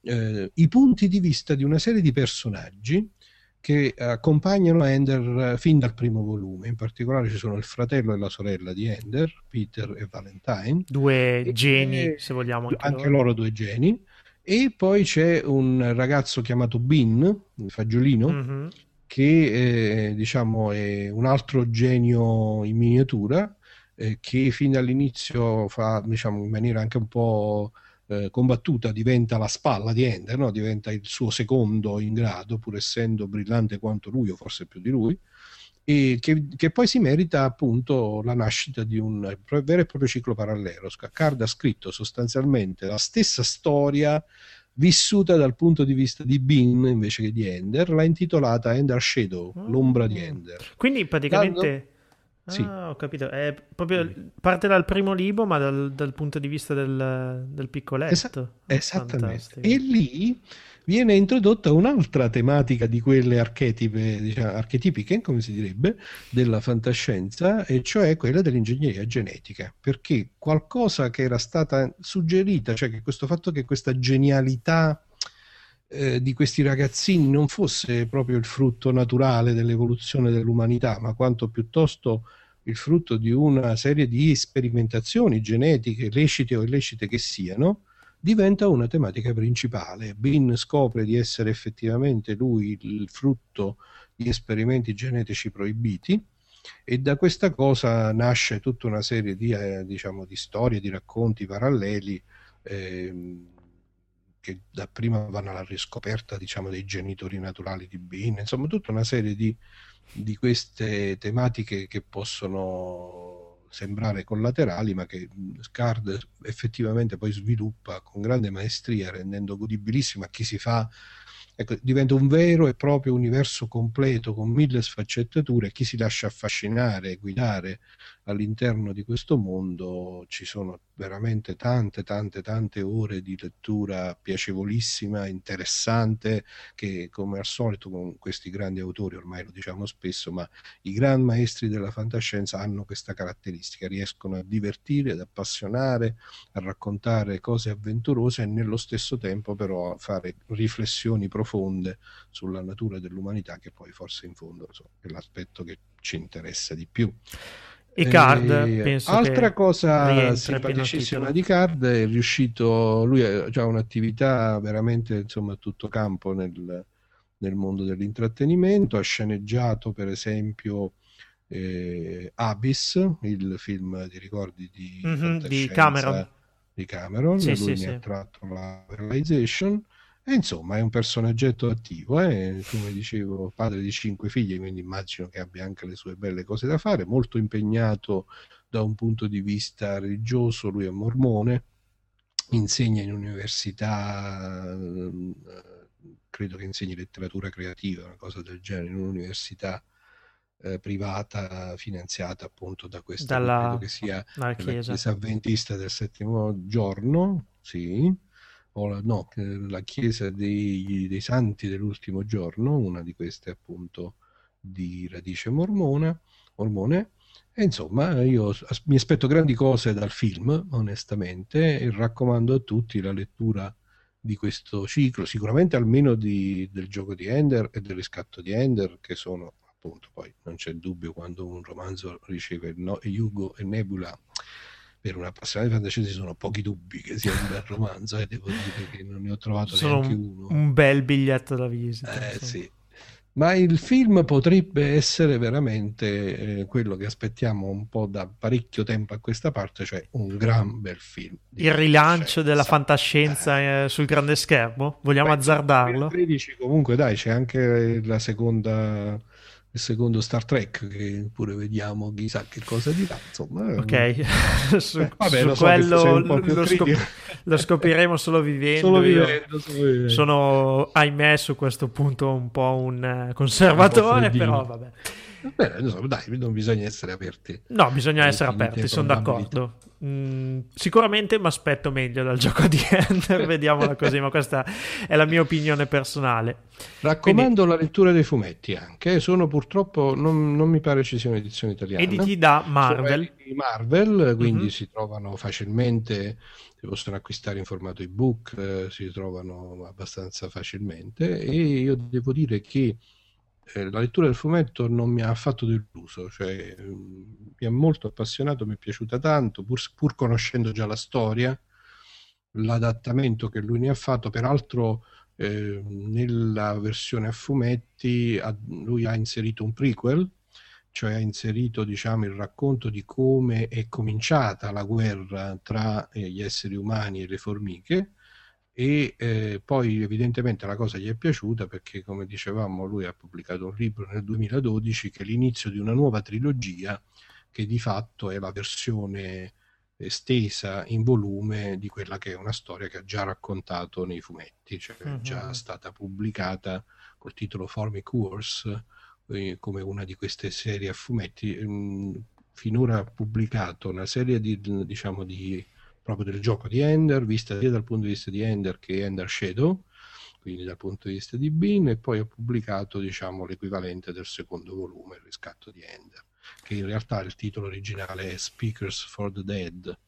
eh, i punti di vista di una serie di personaggi che accompagnano Ender fin dal primo volume. In particolare ci sono il fratello e la sorella di Ender, Peter e Valentine. Due geni, e, se vogliamo. Anche, anche loro. loro due geni e poi c'è un ragazzo chiamato Bin, il fagiolino, mm-hmm. che eh, diciamo è un altro genio in miniatura, eh, che fin dall'inizio fa diciamo, in maniera anche un po' eh, combattuta, diventa la spalla di Ender, no? diventa il suo secondo in grado, pur essendo brillante quanto lui, o forse più di lui e che, che, poi si merita appunto la nascita di un vero e proprio ciclo parallelo. Card ha scritto sostanzialmente la stessa storia vissuta dal punto di vista di Bean invece che di Ender, l'ha intitolata Ender Shadow, oh. l'ombra di Ender. Quindi praticamente... Ah, sì. ho capito. È proprio, parte dal primo libro, ma dal, dal punto di vista del, del piccoletto. Esa- esattamente. Fantastico. E lì viene introdotta un'altra tematica di quelle diciamo, archetipiche, come si direbbe, della fantascienza, e cioè quella dell'ingegneria genetica, perché qualcosa che era stata suggerita, cioè che questo fatto che questa genialità eh, di questi ragazzini non fosse proprio il frutto naturale dell'evoluzione dell'umanità, ma quanto piuttosto il frutto di una serie di sperimentazioni genetiche, lecite o illecite che siano, diventa una tematica principale. Bean scopre di essere effettivamente lui il frutto di esperimenti genetici proibiti e da questa cosa nasce tutta una serie di, eh, diciamo, di storie, di racconti paralleli eh, che dapprima vanno alla riscoperta diciamo, dei genitori naturali di Bean, insomma tutta una serie di, di queste tematiche che possono sembrare collaterali, ma che Scard effettivamente poi sviluppa con grande maestria, rendendo godibilissimo a chi si fa Ecco, diventa un vero e proprio universo completo con mille sfaccettature. Chi si lascia affascinare guidare all'interno di questo mondo ci sono veramente tante, tante, tante ore di lettura piacevolissima, interessante, che come al solito con questi grandi autori, ormai lo diciamo spesso, ma i gran maestri della fantascienza hanno questa caratteristica, riescono a divertire, ad appassionare, a raccontare cose avventurose e nello stesso tempo però a fare riflessioni profonde sulla natura dell'umanità che poi forse in fondo so, è l'aspetto che ci interessa di più. E Card, eh, penso altra cosa simpaticissima di Card è riuscito, lui ha già un'attività veramente insomma a tutto campo nel, nel mondo dell'intrattenimento, ha sceneggiato per esempio eh, Abyss, il film di ricordi di, mm-hmm, di Cameron. Di Cameron, sì, lui sì, mi sì. ha tratto la realization. E insomma è un personaggetto attivo, eh? come dicevo, padre di cinque figli, quindi immagino che abbia anche le sue belle cose da fare, molto impegnato da un punto di vista religioso, lui è mormone, insegna in università, eh, credo che insegni letteratura creativa, una cosa del genere, in un'università eh, privata finanziata appunto da questa Dalla, credo che sia la chiesa. chiesa avventista del settimo giorno, sì, o la, no, la chiesa dei, dei santi dell'ultimo giorno, una di queste appunto di radice mormona, mormone. E insomma, io mi aspetto grandi cose dal film, onestamente, e raccomando a tutti la lettura di questo ciclo, sicuramente almeno di, del gioco di Ender e del riscatto di Ender, che sono appunto poi non c'è dubbio quando un romanzo riceve no, Hugo e Nebula per un appassionato di fantascienza ci sono pochi dubbi che sia un bel romanzo e devo dire che non ne ho trovato sono neanche un, uno un bel biglietto da visita eh, sì ma il film potrebbe essere veramente eh, quello che aspettiamo un po' da parecchio tempo a questa parte, cioè un gran bel film. Il rilancio della fantascienza eh. Eh, sul grande schermo? Vogliamo Beh, azzardarlo? 13 comunque dai, c'è anche la seconda il secondo Star Trek che pure vediamo chissà che cosa dirà insomma ok. Eh, su, eh, vabbè, su lo quello so lo, scop- lo, scopriremo solo vivendo, solo vivendo, solo vivendo, sono ahimè su questo punto un po' un conservatore un po però vabbè Beh, insomma, dai, non bisogna essere aperti. No, bisogna essere aperti, sono d'accordo. Mm, sicuramente mi aspetto meglio dal gioco di Ender, vediamola così, ma questa è la mia opinione personale. Raccomando Quindi, la lettura dei fumetti anche, sono purtroppo, non, non mi pare ci sia un'edizione italiana. Editi da Marvel. Di Marvel, quindi mm-hmm. si trovano facilmente, si possono acquistare in formato ebook, eh, si trovano abbastanza facilmente e io devo dire che eh, la lettura del fumetto non mi ha affatto deluso, cioè, mm, mi ha molto appassionato, mi è piaciuta tanto, pur, pur, conoscendo già la storia, l'adattamento che lui ne ha fatto, peraltro eh, nella versione a fumetti ha, lui ha inserito un prequel, cioè ha inserito diciamo, il racconto di come è cominciata la guerra tra eh, gli esseri umani e le formiche, e eh, poi evidentemente la cosa gli è piaciuta perché come dicevamo lui ha pubblicato un libro nel 2012 che è l'inizio di una nuova trilogia che di fatto è la versione estesa in volume di quella che è una storia che ha già raccontato nei fumetti, cioè è già stata pubblicata col titolo Formic Wars eh, come una di queste serie a fumetti. Mm, finora ha pubblicato una serie di, diciamo, di proprio del gioco di Ender, vista sia dal punto di vista di Ender che Ender Shadow, quindi dal punto di vista di Bean, e poi ho pubblicato diciamo, l'equivalente del secondo volume, il riscatto di Ender, che in realtà il titolo originale è Speakers for the Dead,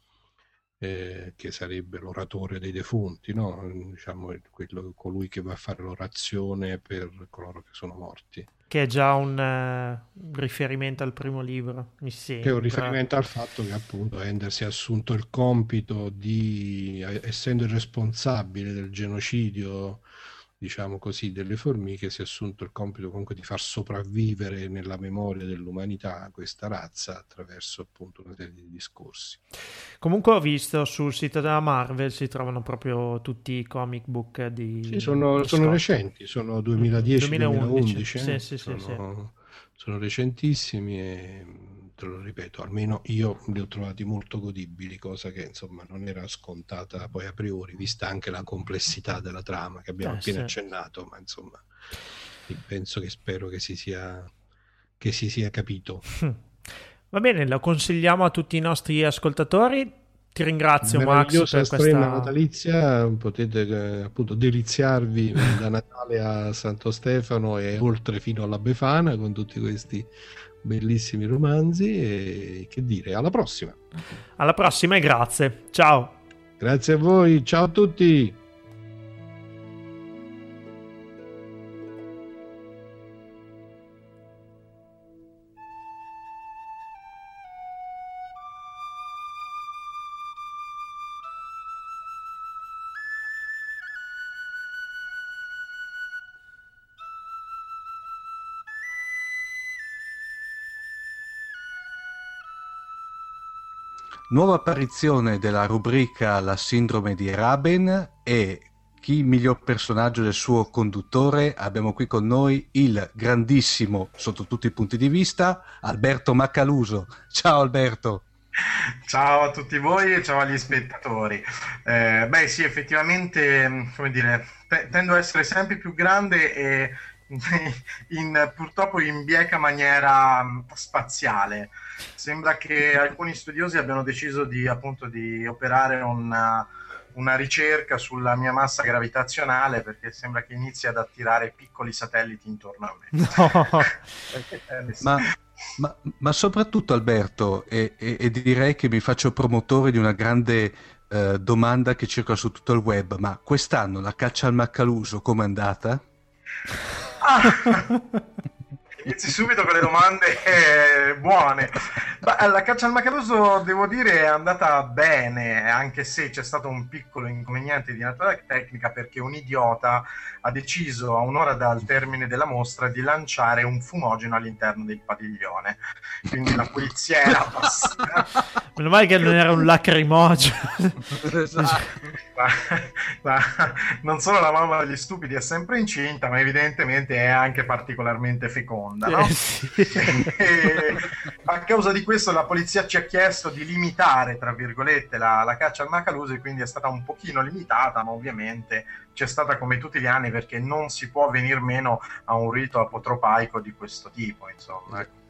eh, che sarebbe l'oratore dei defunti, no? diciamo, quello, colui che va a fare l'orazione per coloro che sono morti. Che è già un uh, riferimento al primo libro, mi sembra. Che è un riferimento al fatto che appunto Ender si è assunto il compito di, essendo il responsabile del genocidio diciamo così, delle formiche si è assunto il compito comunque di far sopravvivere nella memoria dell'umanità questa razza attraverso appunto una serie di discorsi. Comunque ho visto sul sito della Marvel si trovano proprio tutti i comic book di... Sì, sono, sono recenti, sono 2010-2011, sì, sì, sono, sono recentissimi e te lo ripeto, almeno io li ho trovati molto godibili, cosa che insomma non era scontata poi a priori, vista anche la complessità della trama che abbiamo eh, appena sì. accennato, ma insomma penso che spero che si sia, che si sia capito. Va bene, lo consigliamo a tutti i nostri ascoltatori. Ti ringrazio Max per questa natalizia, potete eh, appunto deliziarvi da Natale a Santo Stefano e oltre fino alla Befana con tutti questi bellissimi romanzi e che dire, alla prossima. Alla prossima e grazie. Ciao. Grazie a voi, ciao a tutti. Nuova apparizione della rubrica La sindrome di Raben e chi miglior personaggio del suo conduttore abbiamo qui con noi il grandissimo, sotto tutti i punti di vista, Alberto Maccaluso. Ciao Alberto. Ciao a tutti voi e ciao agli spettatori. Eh, beh sì, effettivamente, come dire, t- tendo a essere sempre più grande e in, purtroppo in bieca maniera spaziale. Sembra che alcuni studiosi abbiano deciso di, appunto, di operare una una ricerca sulla mia massa gravitazionale perché sembra che inizi ad attirare piccoli satelliti intorno a me. No. Eh, ma, ma, ma, soprattutto Alberto, e, e, e, direi che mi faccio promotore di una grande eh, domanda che circola su tutto il web, ma quest'anno la caccia al Maccaluso com'è andata? Ah. Inizi subito con le domande eh, buone. Ma la caccia al macaloso, devo dire, è andata bene, anche se c'è stato un piccolo inconveniente di natura tecnica perché un idiota ha deciso a un'ora dal termine della mostra di lanciare un fumogeno all'interno del padiglione. Quindi la polizia era passata. Meno male che non era un lacrimogeno. esatto. ma, ma, non solo la mamma degli stupidi è sempre incinta, ma evidentemente è anche particolarmente feconda onda, no? Eh, sì. a causa di questo la polizia ci ha chiesto di limitare, tra virgolette, la, la caccia al macaluso e quindi è stata un pochino limitata, ma ovviamente c'è stata come tutti gli anni perché non si può venir meno a un rito apotropaico di questo tipo, insomma. Ecco.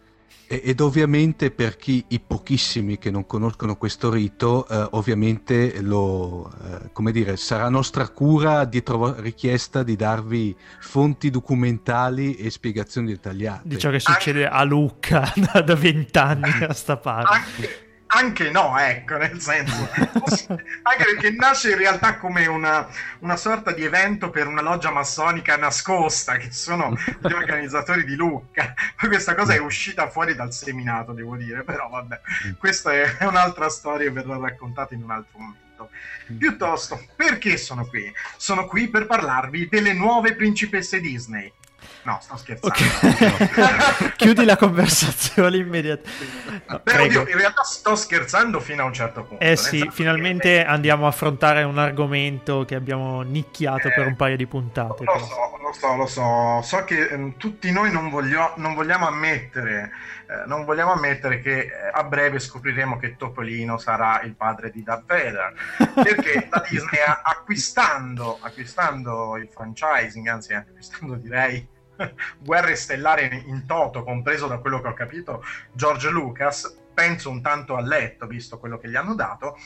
Ed ovviamente per chi, i pochissimi che non conoscono questo rito, eh, ovviamente lo, eh, come dire, sarà nostra cura dietro richiesta di darvi fonti documentali e spiegazioni dettagliate. Di ciò che succede a Lucca da vent'anni a sta parte. Anche, anche no, ecco, nel senso, anche perché nasce in realtà come una, una, sorta di evento per una loggia massonica nascosta, che sono gli organizzatori di Lucca. Poi questa cosa è uscita fuori dal seminato, devo dire, però vabbè, questa è un'altra storia e verrà raccontata in un altro momento. Piuttosto, perché sono qui? Sono qui per parlarvi delle nuove principesse Disney. No, sto scherzando. Okay. Chiudi la conversazione immediatamente. No, Però io in realtà sto scherzando fino a un certo punto. Eh sì, finalmente che... andiamo a affrontare un argomento che abbiamo nicchiato eh, per un paio di puntate. Lo so, lo so, lo so. So che eh, tutti noi non, voglio, non vogliamo ammettere, eh, non vogliamo ammettere che eh, a breve scopriremo che Topolino sarà il padre di Darth Vader. Perché la Disney acquistando, acquistando il franchising, anzi acquistando direi Guerre stellari in toto, compreso da quello che ho capito George Lucas, penso un tanto a letto, visto quello che gli hanno dato,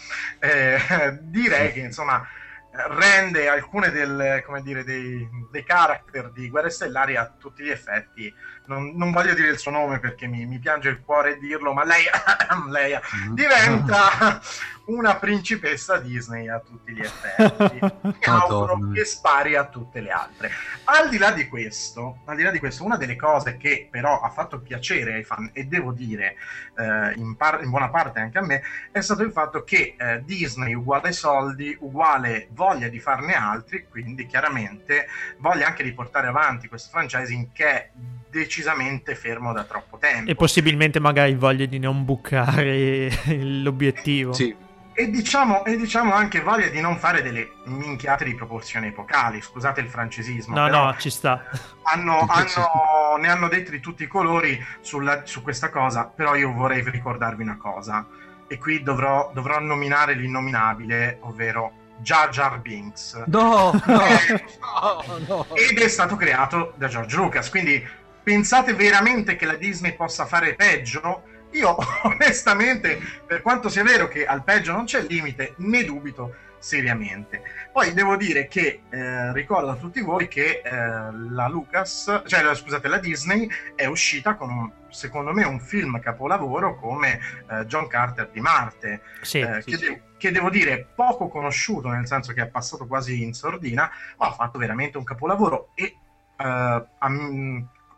eh, direi che insomma rende alcune del, dire, dei, dei character di Guerre Stellari a tutti gli effetti. Non, non voglio dire il suo nome perché mi, mi piange il cuore dirlo, ma lei, lei mm-hmm. diventa una principessa Disney a tutti gli effetti. Mi auguro che spari a tutte le altre. Al di là di questo, al di là di questo, una delle cose che però ha fatto piacere ai fan, e devo dire eh, in, par- in, buona parte anche a me, è stato il fatto che eh, Disney uguale soldi, uguale voglia di farne altri, quindi chiaramente voglia anche di portare avanti questo franchising che è decisamente fermo da troppo tempo. E possibilmente magari voglia di non bucare l'obiettivo. Sì e diciamo, e diciamo, anche voglia di non fare delle minchiate di proporzioni epocali, scusate il francesismo. No, no, ci sta. Hanno, hanno, ne hanno detti di tutti i colori sulla, su questa cosa, però io vorrei ricordarvi una cosa, e qui dovrò, dovrò nominare l'innominabile, ovvero Jar Jar Binks. No, no, no, no. Ed è stato creato da George Lucas, quindi pensate veramente che la Disney possa fare peggio? Io onestamente, per quanto sia vero che al peggio non c'è limite, ne dubito seriamente. Poi devo dire che eh, ricordo a tutti voi che eh, la Lucas, cioè scusate, la Disney è uscita con un, secondo me un film capolavoro come eh, John Carter di Marte, sì, eh, sì, che, sì. De- che, devo dire poco conosciuto, nel senso che è passato quasi in sordina, ma ha fatto veramente un capolavoro e uh,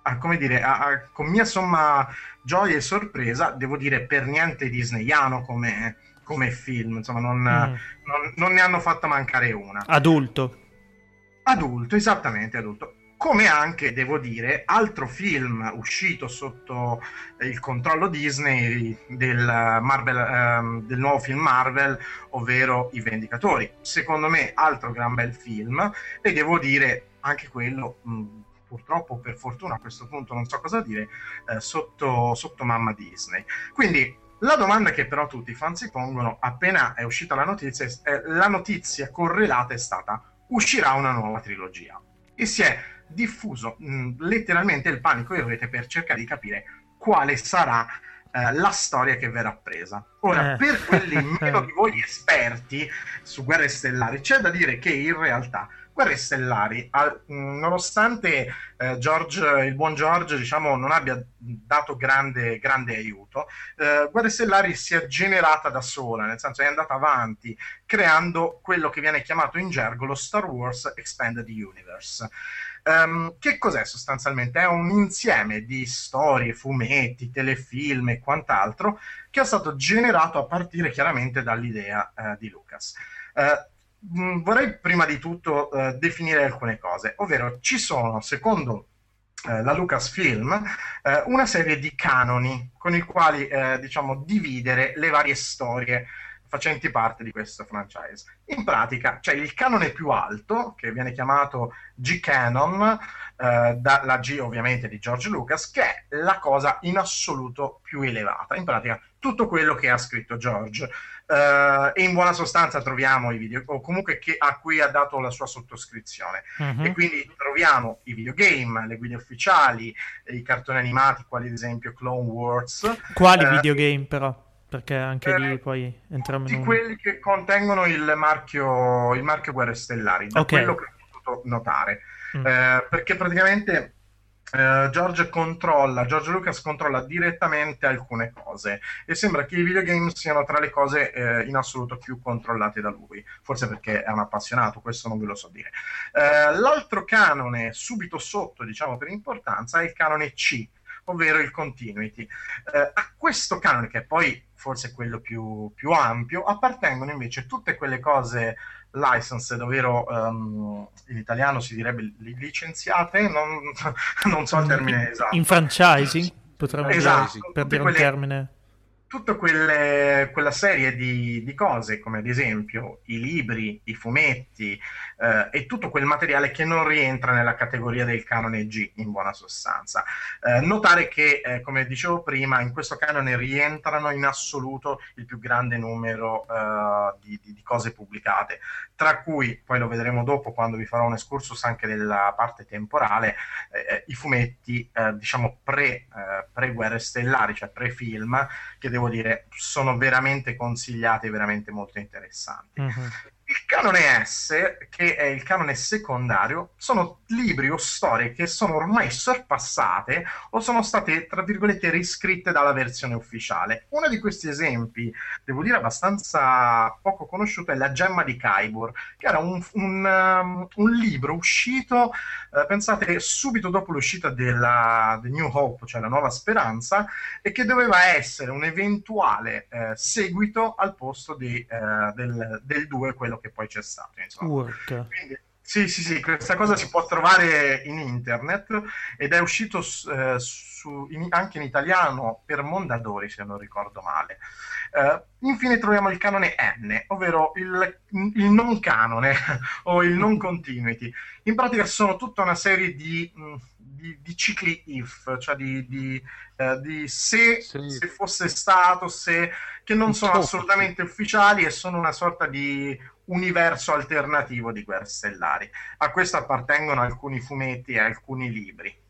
a, come dire, a, a, con mia somma gioia e sorpresa, devo dire per niente disneyano come, come film, insomma non, mm. non, non, ne hanno fatto mancare una. Adulto. Adulto, esattamente adulto. come anche, devo dire, altro film uscito sotto il controllo Disney del, Marvel, ehm, del nuovo film Marvel, ovvero I Vendicatori. Secondo me, altro gran bel film, e devo dire anche quello. Mh, purtroppo per fortuna a questo punto non so cosa dire, eh, sotto, sotto mamma Disney. Quindi la domanda che però tutti i fan si pongono appena è uscita la notizia, eh, la notizia correlata è stata uscirà una nuova trilogia. E si è diffuso mh, letteralmente il panico in rete per cercare di capire quale sarà eh, la storia che verrà presa. Ora, eh. per quelli meno di voi esperti su Guerre Stellari, c'è da dire che in realtà Guerre Stellari, al, nonostante eh, George, il buon George diciamo, non abbia dato grande, grande aiuto, eh, Guerre Stellari si è generata da sola, nel senso è andata avanti creando quello che viene chiamato in gergo lo Star Wars Expanded Universe. Um, che cos'è sostanzialmente? È un insieme di storie, fumetti, telefilm e quant'altro che è stato generato a partire chiaramente dall'idea uh, di Lucas. Uh, vorrei prima di tutto uh, definire alcune cose, ovvero ci sono, secondo la Lucasfilm, una serie di canoni con i quali diciamo dividere le varie storie facenti parte di questo franchise. In pratica c'è il canone più alto, che viene chiamato G-Canon, eh, dalla G ovviamente di George Lucas, che è la cosa in assoluto più elevata. In pratica tutto quello che ha scritto George. Uh, e in buona sostanza troviamo i video, o comunque che, a cui ha dato la sua sottoscrizione. Uh-huh. E quindi troviamo i videogame, le guide ufficiali, i cartoni animati, quali ad esempio Clone Wars. Quali uh, videogame però? perché anche eh, lì poi entriamo in un... quelli che contengono il marchio, il marchio Guerre Stellari, da okay. quello che ho potuto notare. Mm. Eh, perché praticamente eh, George controlla, George Lucas controlla direttamente alcune cose e sembra che i videogame siano tra le cose eh, in assoluto più controllate da lui, forse perché è un appassionato, questo non ve lo so dire. Eh, l'altro canone subito sotto, diciamo per importanza, è il canone C, ovvero il continuity. Eh, a questo canone, che è poi forse quello più, più, ampio, appartengono invece tutte quelle cose licensed, ovvero um, in italiano si direbbe licenziate, non, non so il termine esatto. In franchising, potremmo esatto, dire, per dire un termine tutta quella serie di, di, cose, come ad esempio i libri, i fumetti eh, e tutto quel materiale che non rientra nella categoria del canone G, in buona sostanza. Eh, notare che, eh, come dicevo prima, in questo canone rientrano in assoluto il più grande numero eh, di, di, cose pubblicate, tra cui, poi lo vedremo dopo quando vi farò un excursus anche della parte temporale, eh, eh, i fumetti, diciamo, pre, pre-guerre stellari, cioè pre-film, che devo dire, sono veramente consigliati e veramente molto interessanti. Uh-huh. Canone S, che è il canone secondario, sono libri o storie che sono ormai sorpassate o sono state, tra virgolette, riscritte dalla versione ufficiale. Uno di questi esempi, devo dire abbastanza poco conosciuto, è La gemma di Kaibur, che era un, un, um, un libro uscito, eh, pensate, subito dopo l'uscita della The New Hope, cioè la nuova speranza, e che doveva essere un eventuale eh, seguito al posto di, eh, del 2, quello che poi c'è stato. Quindi, sì, sì, sì, questa cosa si può trovare in internet ed è uscito eh, su, in, anche in italiano per Mondadori, se non ricordo male. Uh, infine troviamo il canone N, ovvero il, il, non canone o il non continuity. In pratica sono tutta una serie di, di, di cicli if, cioè di, di, uh, se, sì. se, fosse stato, se, che non sono assolutamente ufficiali e sono una sorta di universo alternativo di Guerre Stellari. A questo appartengono alcuni fumetti e alcuni libri.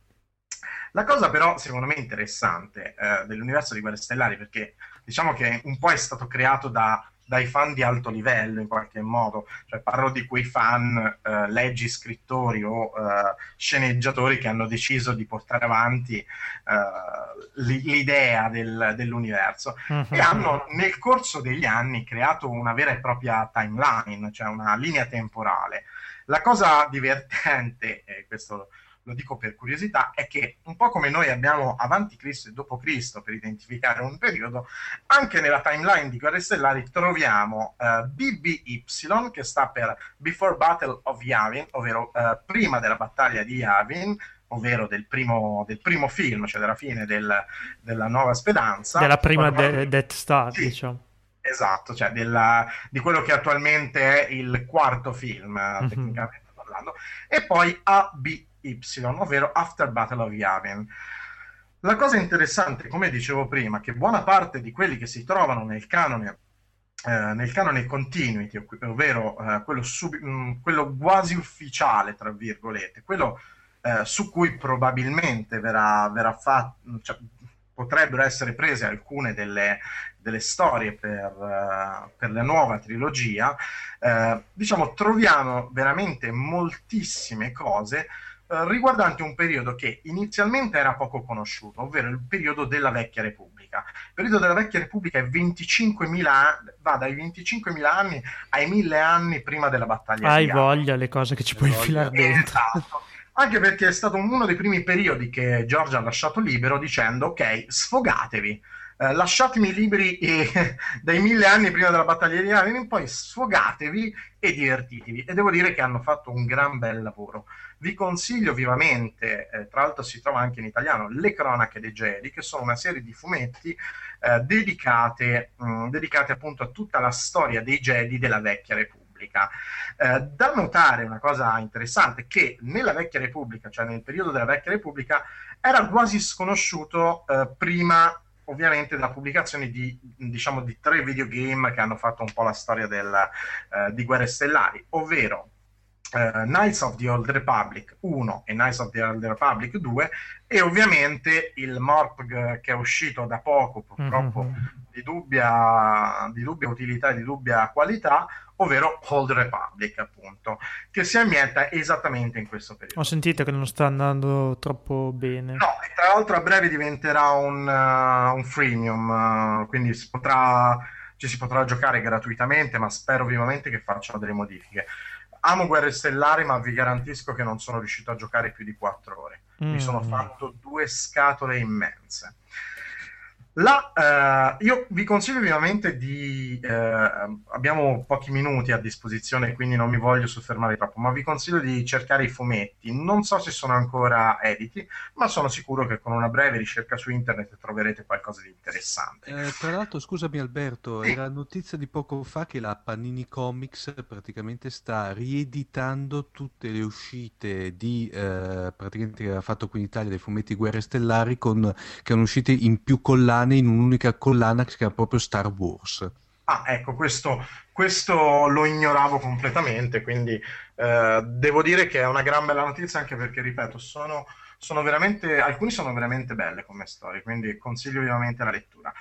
La cosa però, secondo me, interessante eh, dell'universo di Guerre Stellari, perché diciamo che un po' è stato creato da dai fan di alto livello in qualche modo, cioè parlo di quei fan, eh, leggi, scrittori o eh, sceneggiatori che hanno deciso di portare avanti eh, l'idea del, dell'universo uh-huh. e hanno nel corso degli anni creato una vera e propria timeline, cioè una linea temporale. La cosa divertente, e questo lo dico per curiosità, è che un po' come noi abbiamo avanti Cristo e dopo Cristo per identificare un periodo, anche nella timeline di Guerre Stellari troviamo uh, BBY che sta per Before Battle of Yavin, ovvero uh, prima della battaglia di Yavin, ovvero del primo, del primo film, cioè della fine del, della nuova speranza. Della prima de- Death Star, sì, diciamo. Esatto, cioè della, di quello che attualmente è il quarto film, mm-hmm. tecnicamente parlando. E poi ABY, ovvero After Battle of Yavin. La cosa interessante, come dicevo prima, che buona parte di quelli che si trovano nel canone eh, nel canone continuity, ovvero eh, quello, sub, mh, mm, quello, quasi ufficiale, tra virgolette, quello eh, su cui probabilmente verrà, verrà fatto, cioè, potrebbero essere prese alcune delle, delle storie per, uh, per, la nuova trilogia, uh, diciamo, troviamo veramente moltissime cose uh, riguardanti un periodo che inizialmente era poco conosciuto, ovvero il periodo della Vecchia Repubblica. Il periodo della Vecchia Repubblica è 25.000 anni, va dai 25.000 anni ai 1000 anni prima della battaglia. Hai voglia le cose che ci puoi infilare dentro. Esatto anche perché è stato uno dei primi periodi che Giorgia ha lasciato libero dicendo ok, sfogatevi, eh, lasciatemi liberi eh, dai mille anni prima della battaglia di Yavin in poi sfogatevi e divertitevi. E devo dire che hanno fatto un gran bel lavoro. Vi consiglio vivamente, eh, tra l'altro si trova anche in italiano, Le Cronache dei Jedi, che sono una serie di fumetti eh, dedicate, mh, mm, dedicate appunto a tutta la storia dei Jedi della vecchia Repubblica. Eh, da notare una cosa interessante, che nella vecchia Repubblica, cioè nel periodo della vecchia Repubblica, era quasi sconosciuto eh, prima ovviamente della pubblicazione di, diciamo, di tre videogame che hanno fatto un po' la storia del, eh, di Guerre Stellari, ovvero Uh, Knights of the Old Republic 1 e Knights of the Old Republic 2 e ovviamente il Morpg che è uscito da poco purtroppo mm-hmm. di, dubbia, di dubbia utilità e di dubbia qualità ovvero Old Republic, appunto, che si ambienta esattamente in questo periodo. Ho sentito che non sta andando troppo bene. No, e tra l'altro a breve diventerà un, uh, un freemium, uh, quindi si potrà, ci si potrà giocare gratuitamente, ma spero vivamente che facciano delle modifiche. Amo Guerre Stellari, ma vi garantisco che non sono riuscito a giocare più di 4 ore. Mm. Mi sono fatto due scatole immense. La, uh, io vi consiglio vivamente di... Uh, abbiamo pochi minuti a disposizione, quindi non mi voglio soffermare troppo, ma vi consiglio di cercare i fumetti. Non so se sono ancora editi, ma sono sicuro che con una breve ricerca su internet troverete qualcosa di interessante. Eh, tra l'altro, scusami Alberto, era notizia di poco fa che la Panini Comics praticamente sta rieditando tutte le uscite di... Eh, praticamente che aveva fatto qui in Italia dei fumetti Guerre Stellari con, che erano uscite in più collane collane in un'unica collana che si chiama proprio Star Wars. Ah, ecco, questo, questo lo ignoravo completamente, quindi eh, devo dire che è una gran bella notizia anche perché, ripeto, sono, sono veramente, alcuni sono veramente belle come storie, quindi consiglio vivamente la lettura.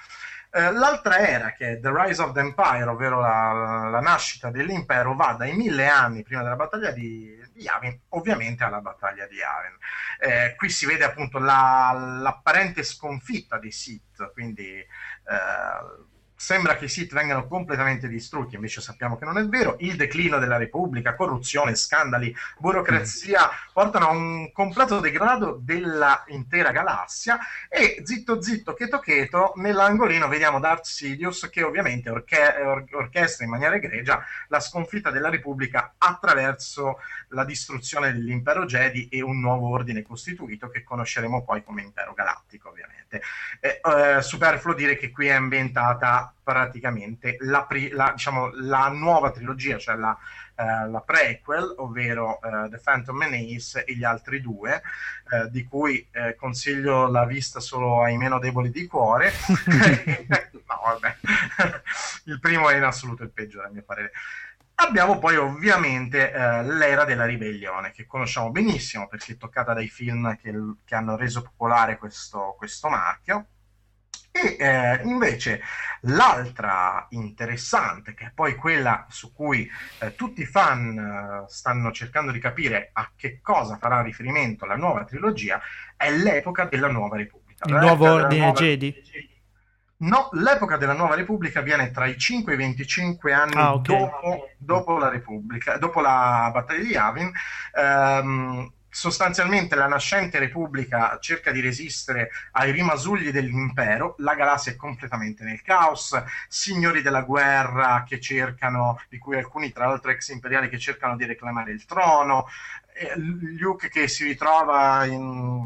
Eh, l'altra era che The Rise of the Empire, ovvero la, la, nascita dell'impero, va dai mille anni prima della battaglia di, di Yavin, ovviamente alla battaglia di Yavin. Eh, qui si vede appunto la, l'apparente sconfitta dei Sith, quindi eh, Sembra che i Sith vengano completamente distrutti, invece sappiamo che non è vero. Il declino della Repubblica, corruzione, scandali, burocrazia mm. portano a un completo degrado dell'intera galassia e zitto zitto, cheto cheto, nell'angolino vediamo Darth Sidious che ovviamente orche- or- orchestra in maniera egregia la sconfitta della Repubblica attraverso la distruzione dell'impero Jedi e un nuovo ordine costituito che conosceremo poi come impero galattico ovviamente. Eh, eh, superfluo dire che qui è praticamente la, pri- la, diciamo, la nuova trilogia, cioè la, uh, la prequel, ovvero uh, The Phantom Menace e gli altri due, uh, di cui consiglio la vista solo ai meno deboli di cuore. no, vabbè. il primo è in assoluto il peggiore, a mio parere. Abbiamo poi ovviamente eh, l'era della ribellione, che conosciamo benissimo perché è toccata dai film che, che hanno reso popolare questo, questo marchio. E eh, invece l'altra interessante, che è poi quella su cui eh, tutti i fan eh, stanno cercando di capire a che cosa farà riferimento la nuova trilogia, è l'epoca della Nuova Repubblica. Il nuovo ordine Jedi? No, l'epoca della Nuova Repubblica avviene tra i 5 e i 25 anni ah, okay. dopo, dopo, la Repubblica, dopo la battaglia di Yavin. Ehm, sostanzialmente la nascente Repubblica cerca di resistere ai rimasugli dell'impero, la galassia è completamente nel caos, signori della guerra che cercano, di cui alcuni tra l'altro ex imperiali che cercano di reclamare il trono, Luke che si ritrova in,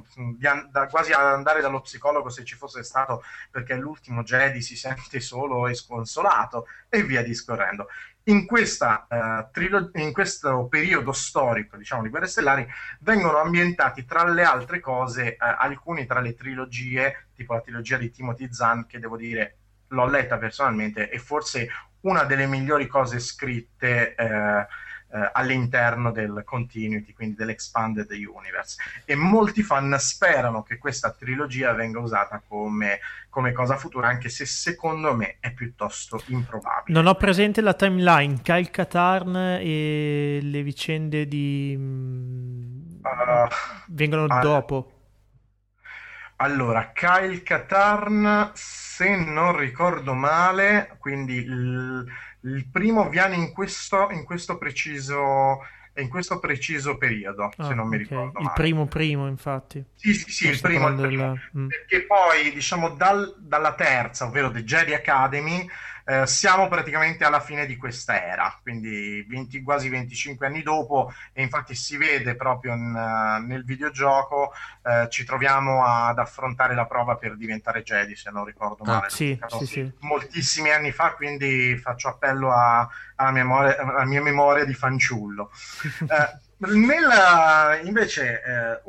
da, quasi ad andare dallo psicologo se ci fosse stato perché l'ultimo Jedi si sente solo e sconsolato e via discorrendo in, questa, uh, trilo- in questo periodo storico diciamo, di Guerre Stellari vengono ambientati tra le altre cose uh, alcuni tra le trilogie, tipo la trilogia di Timothy Zahn, che devo dire l'ho letta personalmente e forse una delle migliori cose scritte uh, eh, all'interno del continuity, quindi dell'expanded universe. E molti fan sperano che questa trilogia venga usata come, come cosa futura, anche se secondo me è piuttosto improbabile. Non ho presente la timeline, Kyle Katarn e le vicende di... Uh, vengono uh, dopo. Allora, Kyle Katarn, se non ricordo male, quindi l- il primo viene in questo, in questo preciso in questo preciso periodo, ah, se non mi ricordo. Il primo primo, infatti. Sì, sì, sì, il primo, il primo. Della... Mm. Perché poi, diciamo, dal, dalla terza, ovvero The Jedi Academy, eh, siamo praticamente alla fine di questa era, quindi 20, quasi 25 anni dopo, e infatti si vede proprio in, uh, nel videogioco, uh, ci troviamo ad affrontare la prova per diventare Jedi, se non ricordo ah, male. Sì, sì, sì. Moltissimi anni fa, quindi faccio appello a, alla, memoria, alla mia memoria di fanciullo. uh, Nella, invece, eh,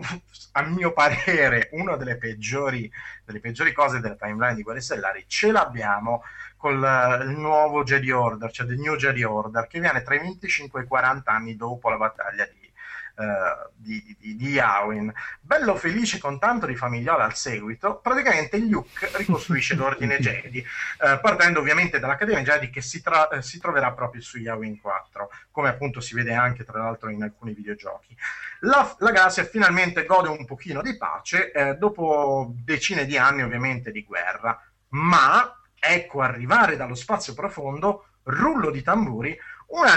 a mio parere, una delle peggiori, delle peggiori cose della timeline di Guerre Stellari ce l'abbiamo con il nuovo Jedi Order, cioè The New Jedi Order, che viene tra i 25 e i 40 anni dopo la battaglia di, uh, di, di, di Yawin. Bello felice con tanto di famigliola al seguito, praticamente Luke ricostruisce l'ordine Jedi, uh, partendo ovviamente dall'Accademia Jedi che si, tra- uh, si, troverà proprio su Yawin 4, come appunto si vede anche tra l'altro in alcuni videogiochi. La, la galassia finalmente gode un pochino di pace, eh, dopo decine di anni ovviamente di guerra, ma ecco arrivare dallo spazio profondo, rullo di tamburi, una,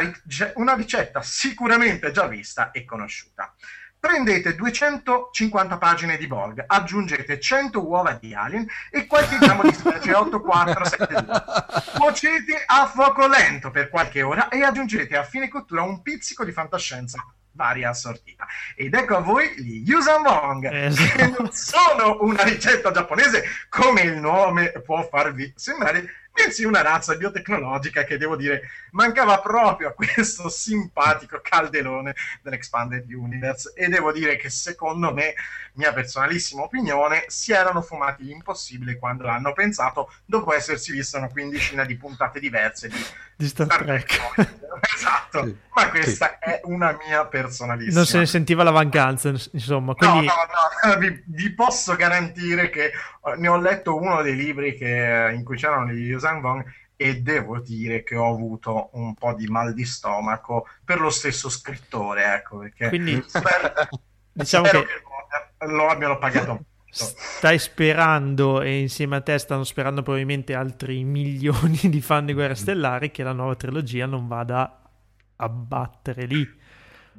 una ricetta sicuramente già vista e conosciuta. Prendete 250 pagine di Volg, aggiungete 100 uova di alien e qualche grammo di specie 8472. Cuocete a fuoco lento per qualche ora e aggiungete a fine cottura un pizzico di fantascienza varia assortita. Ed ecco a voi gli Yusan Wong, esatto. che non sono una ricetta giapponese come il nome può farvi sembrare, bensì una razza biotecnologica che devo dire mancava proprio a questo simpatico calderone dell'Expanded Universe e devo dire che secondo me, mia personalissima opinione, si erano fumati l'impossibile quando l'hanno pensato dopo essersi visto una quindicina di puntate diverse di, di Star, Trek. esatto, sì. ma questa sì. è una mia personalissima. Non se ne sentiva la mancanza, insomma. Quindi... No, no, no, vi, vi, posso garantire che ne ho letto uno dei libri che, in cui c'erano gli Yusan Wong e devo dire che ho avuto un po' di mal di stomaco per lo stesso scrittore, ecco, perché Quindi, spero, diciamo spero che... che lo abbiano pagato Stai sperando, e insieme a te stanno sperando probabilmente altri milioni di fan di Guerre Stellari, che la nuova trilogia non vada a battere lì.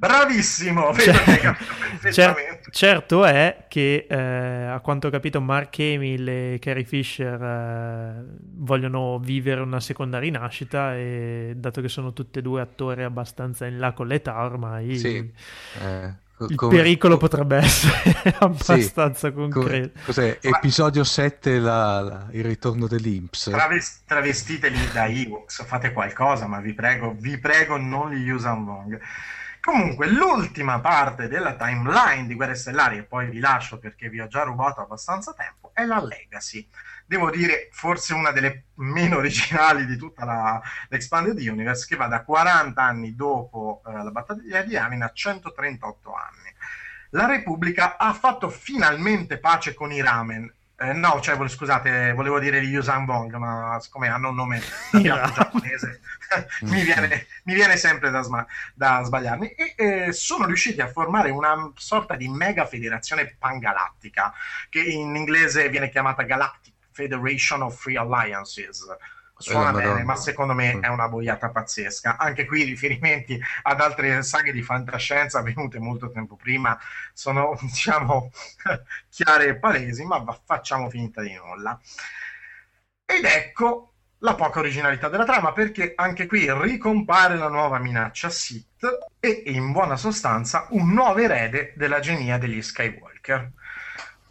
Bravissimo! Cioè, cer- certo è che eh, a quanto ho capito Mark Hamill e Carrie Fisher eh, vogliono vivere una seconda rinascita e dato che sono tutte e due attori abbastanza in là con l'età ormai... Sì. Eh il come... pericolo potrebbe essere abbastanza sì, concreto. Cos'è? Ma... Episodio 7, la, la, il ritorno dell'Inps. Traves- travestiteli da Ewoks, fate qualcosa, ma vi prego, vi prego, non li Yusan Wong. Comunque, l'ultima parte della timeline di Guerre Stellari, e poi vi lascio perché vi ho già rubato abbastanza tempo, è la Legacy devo dire forse una delle meno originali di tutta la, l'Expanded Universe, che va da 40 anni dopo eh, la battaglia di Amin a 138 anni. La Repubblica ha fatto finalmente pace con i Ramen. Eh, no, cioè, scusate, volevo dire gli Yusan Wong, ma siccome hanno un nome giapponese, mi, viene, mi, viene, sempre da, sma- da sbagliarmi. E eh, sono riusciti a formare una sorta di mega federazione pangalattica, che in inglese viene chiamata Galactic Federation of Free Alliances. Suona bene, ma secondo me mm. è una boiata pazzesca. Anche qui riferimenti ad altre saghe di fantascienza avvenute molto tempo prima sono, diciamo, chiare e palesi, ma facciamo finta di nulla. Ed ecco la poca originalità della trama, perché anche qui ricompare la nuova minaccia Sith e in buona sostanza un nuovo erede della genia degli Skywalker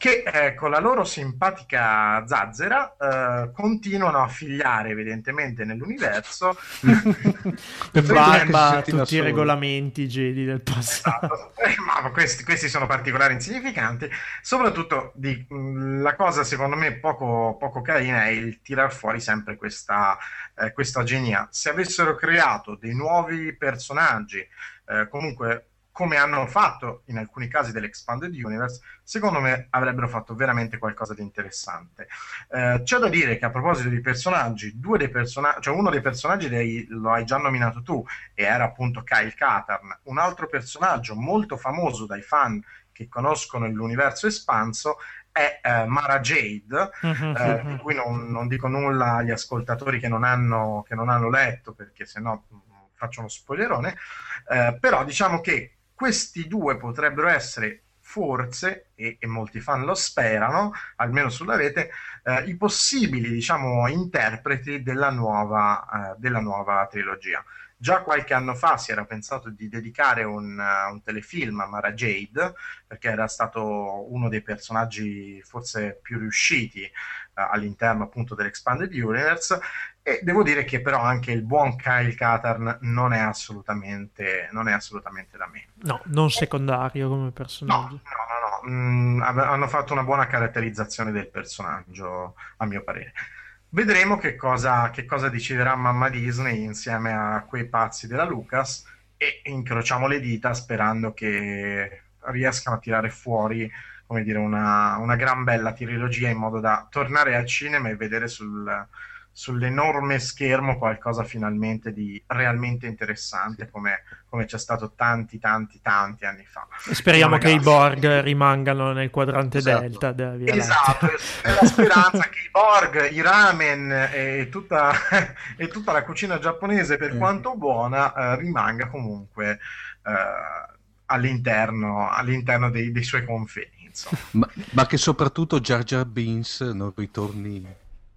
che eh, con la loro simpatica zazzera eh, continuano a figliare evidentemente nell'universo. Barba tutti i regolamenti Jedi del passato. Esatto. eh, ma questi, questi, sono particolari insignificanti. Soprattutto di, mh, la cosa secondo me poco, poco, carina è il tirar fuori sempre questa, eh, questa genia. Se avessero creato dei nuovi personaggi eh, comunque come hanno fatto in alcuni casi dell'Expanded Universe, secondo me avrebbero fatto veramente qualcosa di interessante. Eh, c'è da dire che a proposito di personaggi, due dei personaggi, cioè uno dei personaggi dei, lo hai già nominato tu, e era appunto Kyle Katarn, un altro personaggio molto famoso dai fan che conoscono l'universo espanso è eh, Mara Jade, mm-hmm. eh, di cui non, non, dico nulla agli ascoltatori che non hanno, che non hanno letto, perché sennò faccio uno spoilerone, eh, però diciamo che questi due potrebbero essere forse, e, e, molti fan lo sperano, almeno sulla rete, eh, i possibili diciamo, interpreti della nuova, eh, della nuova, trilogia. Già qualche anno fa si era pensato di dedicare un, uh, un, telefilm a Mara Jade, perché era stato uno dei personaggi forse più riusciti all'interno appunto dell'Expanded Universe, e devo dire che però anche il buon Kyle Katarn non è assolutamente, non è assolutamente da me. No, non secondario come personaggio. No, no, no, no. Mm, hanno fatto una buona caratterizzazione del personaggio, a mio parere. Vedremo che cosa, che cosa deciderà mamma Disney insieme a quei pazzi della Lucas e incrociamo le dita sperando che riescano a tirare fuori come dire, una, una gran bella trilogia in modo da tornare al cinema e vedere sul, sull'enorme schermo qualcosa finalmente di realmente interessante come, come c'è stato tanti tanti tanti anni fa. Speriamo che i Borg rimangano nel quadrante esatto. delta della via esatto è la speranza che i Borg i ramen e tutta, e tutta la cucina giapponese per mm. quanto buona eh, rimanga comunque eh, all'interno, all'interno dei, dei suoi confini ma, ma, che soprattutto Jar Jar Beans non ritorni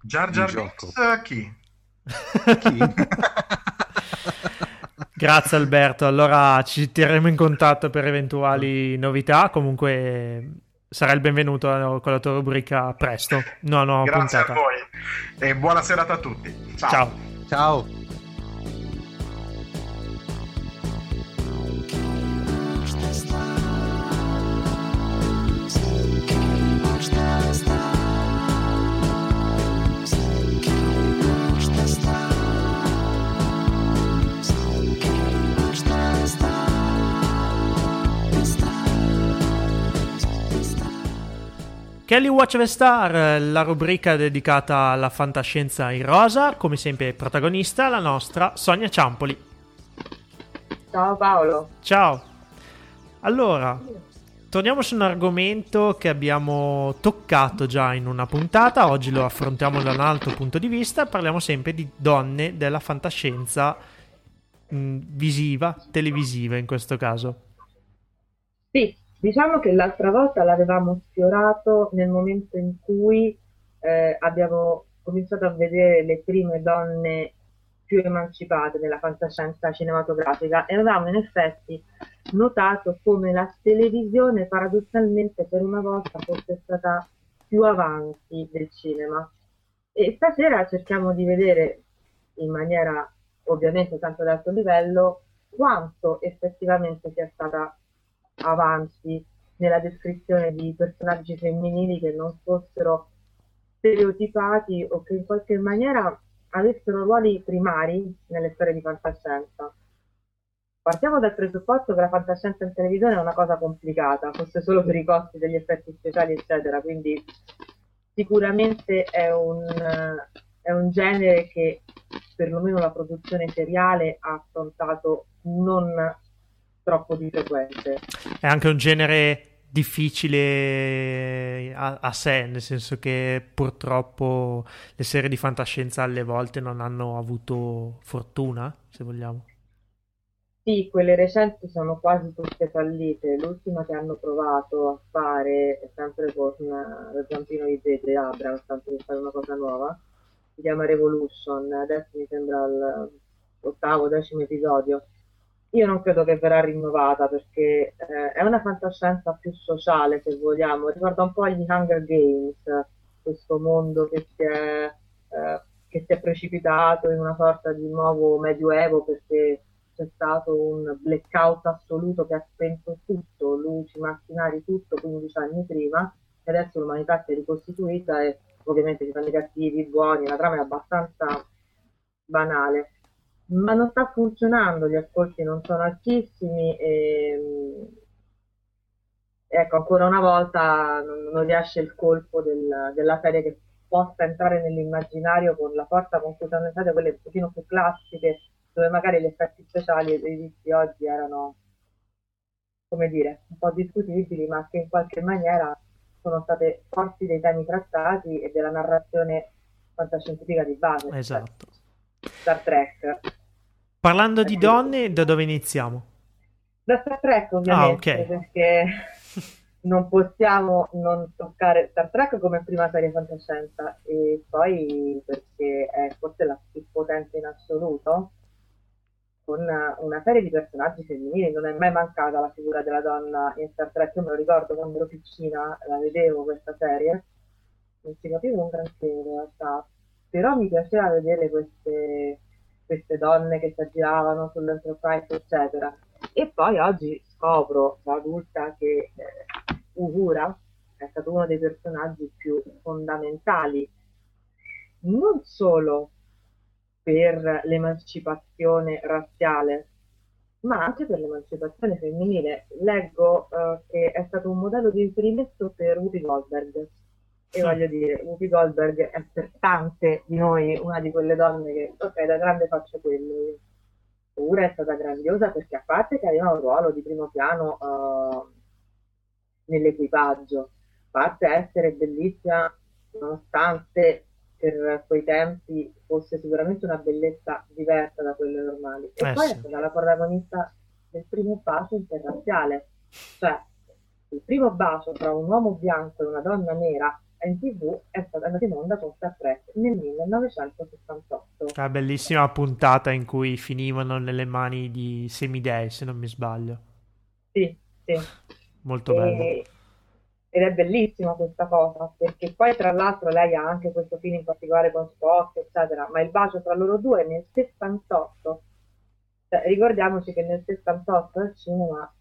Jar Jar Binks chi? chi? Grazie Alberto, allora ci terremo in contatto per eventuali novità, comunque sarai il benvenuto con la tua rubrica presto. No, no, Grazie puntata. a voi e buona serata a tutti. Ciao. Ciao. Ciao. Kelly Watch the Star, la rubrica dedicata alla fantascienza in rosa, come sempre protagonista la nostra Sonia Ciampoli. Ciao Paolo. Ciao. Allora, torniamo su un argomento che abbiamo toccato già in una puntata, oggi lo affrontiamo da un altro punto di vista, parliamo sempre di donne della fantascienza mh, visiva, televisiva in questo caso. Sì, Diciamo che l'altra volta l'avevamo sfiorato nel momento in cui eh, abbiamo cominciato a vedere le prime donne più emancipate nella fantascienza cinematografica e avevamo in effetti notato come la televisione paradossalmente per una volta fosse stata più avanti del cinema. E stasera cerchiamo di vedere in maniera ovviamente tanto ad alto livello quanto effettivamente sia stata avanti nella descrizione di personaggi femminili che non fossero stereotipati o che in qualche maniera avessero ruoli primari nelle storie di fantascienza. Partiamo dal presupposto che la fantascienza in televisione è una cosa complicata, forse solo per i costi degli effetti speciali, eccetera, quindi sicuramente è un, è un genere che perlomeno la produzione seriale ha affrontato non troppo di frequente. È anche un genere difficile a, a, sé, nel senso che purtroppo le serie di fantascienza alle volte non hanno avuto fortuna, se vogliamo. Sì, quelle recenti sono quasi tutte fallite. L'ultima che hanno provato a fare, è sempre con il zampino di J.J. Abrams, tanto di fare una cosa nuova, si chiama Revolution, adesso mi sembra l'ottavo, decimo episodio. Io non credo che verrà rinnovata perché eh, è una fantascienza più sociale, se vogliamo. Ricorda un po' gli Hunger Games, questo mondo che si è, eh, che si è precipitato in una sorta di nuovo medioevo perché c'è stato un blackout assoluto che ha spento tutto, luci, macchinari, tutto 15 anni prima, e adesso l'umanità si è ricostituita e ovviamente ci sono i cattivi, i buoni, la trama è abbastanza banale, ma non sta funzionando, gli ascolti non sono altissimi e ecco, ancora una volta non, non riesce il colpo del, della serie che possa entrare nell'immaginario con la forza con cui sono entrate quelle un pochino più classiche dove magari gli effetti speciali visti oggi erano, come dire, un po' discutibili, ma che in qualche maniera sono state forti dei temi trattati e della narrazione fantascientifica di base. Esatto. Star Trek. Parlando di donne, da dove iniziamo? Da Star Trek, ovviamente, ah, okay. perché non possiamo non toccare Star Trek come prima serie fantascienza e poi perché è forse la più potente in assoluto con una serie di personaggi femminili, non è mai mancata la figura della donna in Star Trek, io me lo ricordo quando ero piccina, la vedevo questa serie, non si capiva un granché in realtà, però mi piaceva vedere queste, queste donne che si aggiravano sull'Enterprise, eccetera. E poi oggi scopro da adulta che eh, Uhura è stato uno dei personaggi più fondamentali, non solo per l'emancipazione razziale, ma anche per l'emancipazione femminile. Leggo uh, che è stato un modello di riferimento per Whoopi Goldberg. E voglio dire, Whoopi Goldberg è per tante di noi una di quelle donne che, ok, da grande faccio quello. Ora è stata grandiosa perché a parte che aveva un ruolo di primo piano uh, nell'equipaggio, a parte essere bellissima nonostante per quei tempi fosse sicuramente una bellezza diversa da quelle normali. E eh poi sì. è stata la protagonista del primo bacio interrazziale, cioè il primo bacio tra un uomo bianco e una donna nera in tv è stata andata in onda con Star Trek nel 1968. La bellissima puntata in cui finivano nelle mani di semidei, se non mi sbaglio. Sì, sì. Molto e... bello ed è bellissima questa cosa, perché poi tra l'altro lei ha anche questo film in particolare con Spock, eccetera, ma il bacio tra loro due nel 68, cioè, ricordiamoci che nel 68 al cinema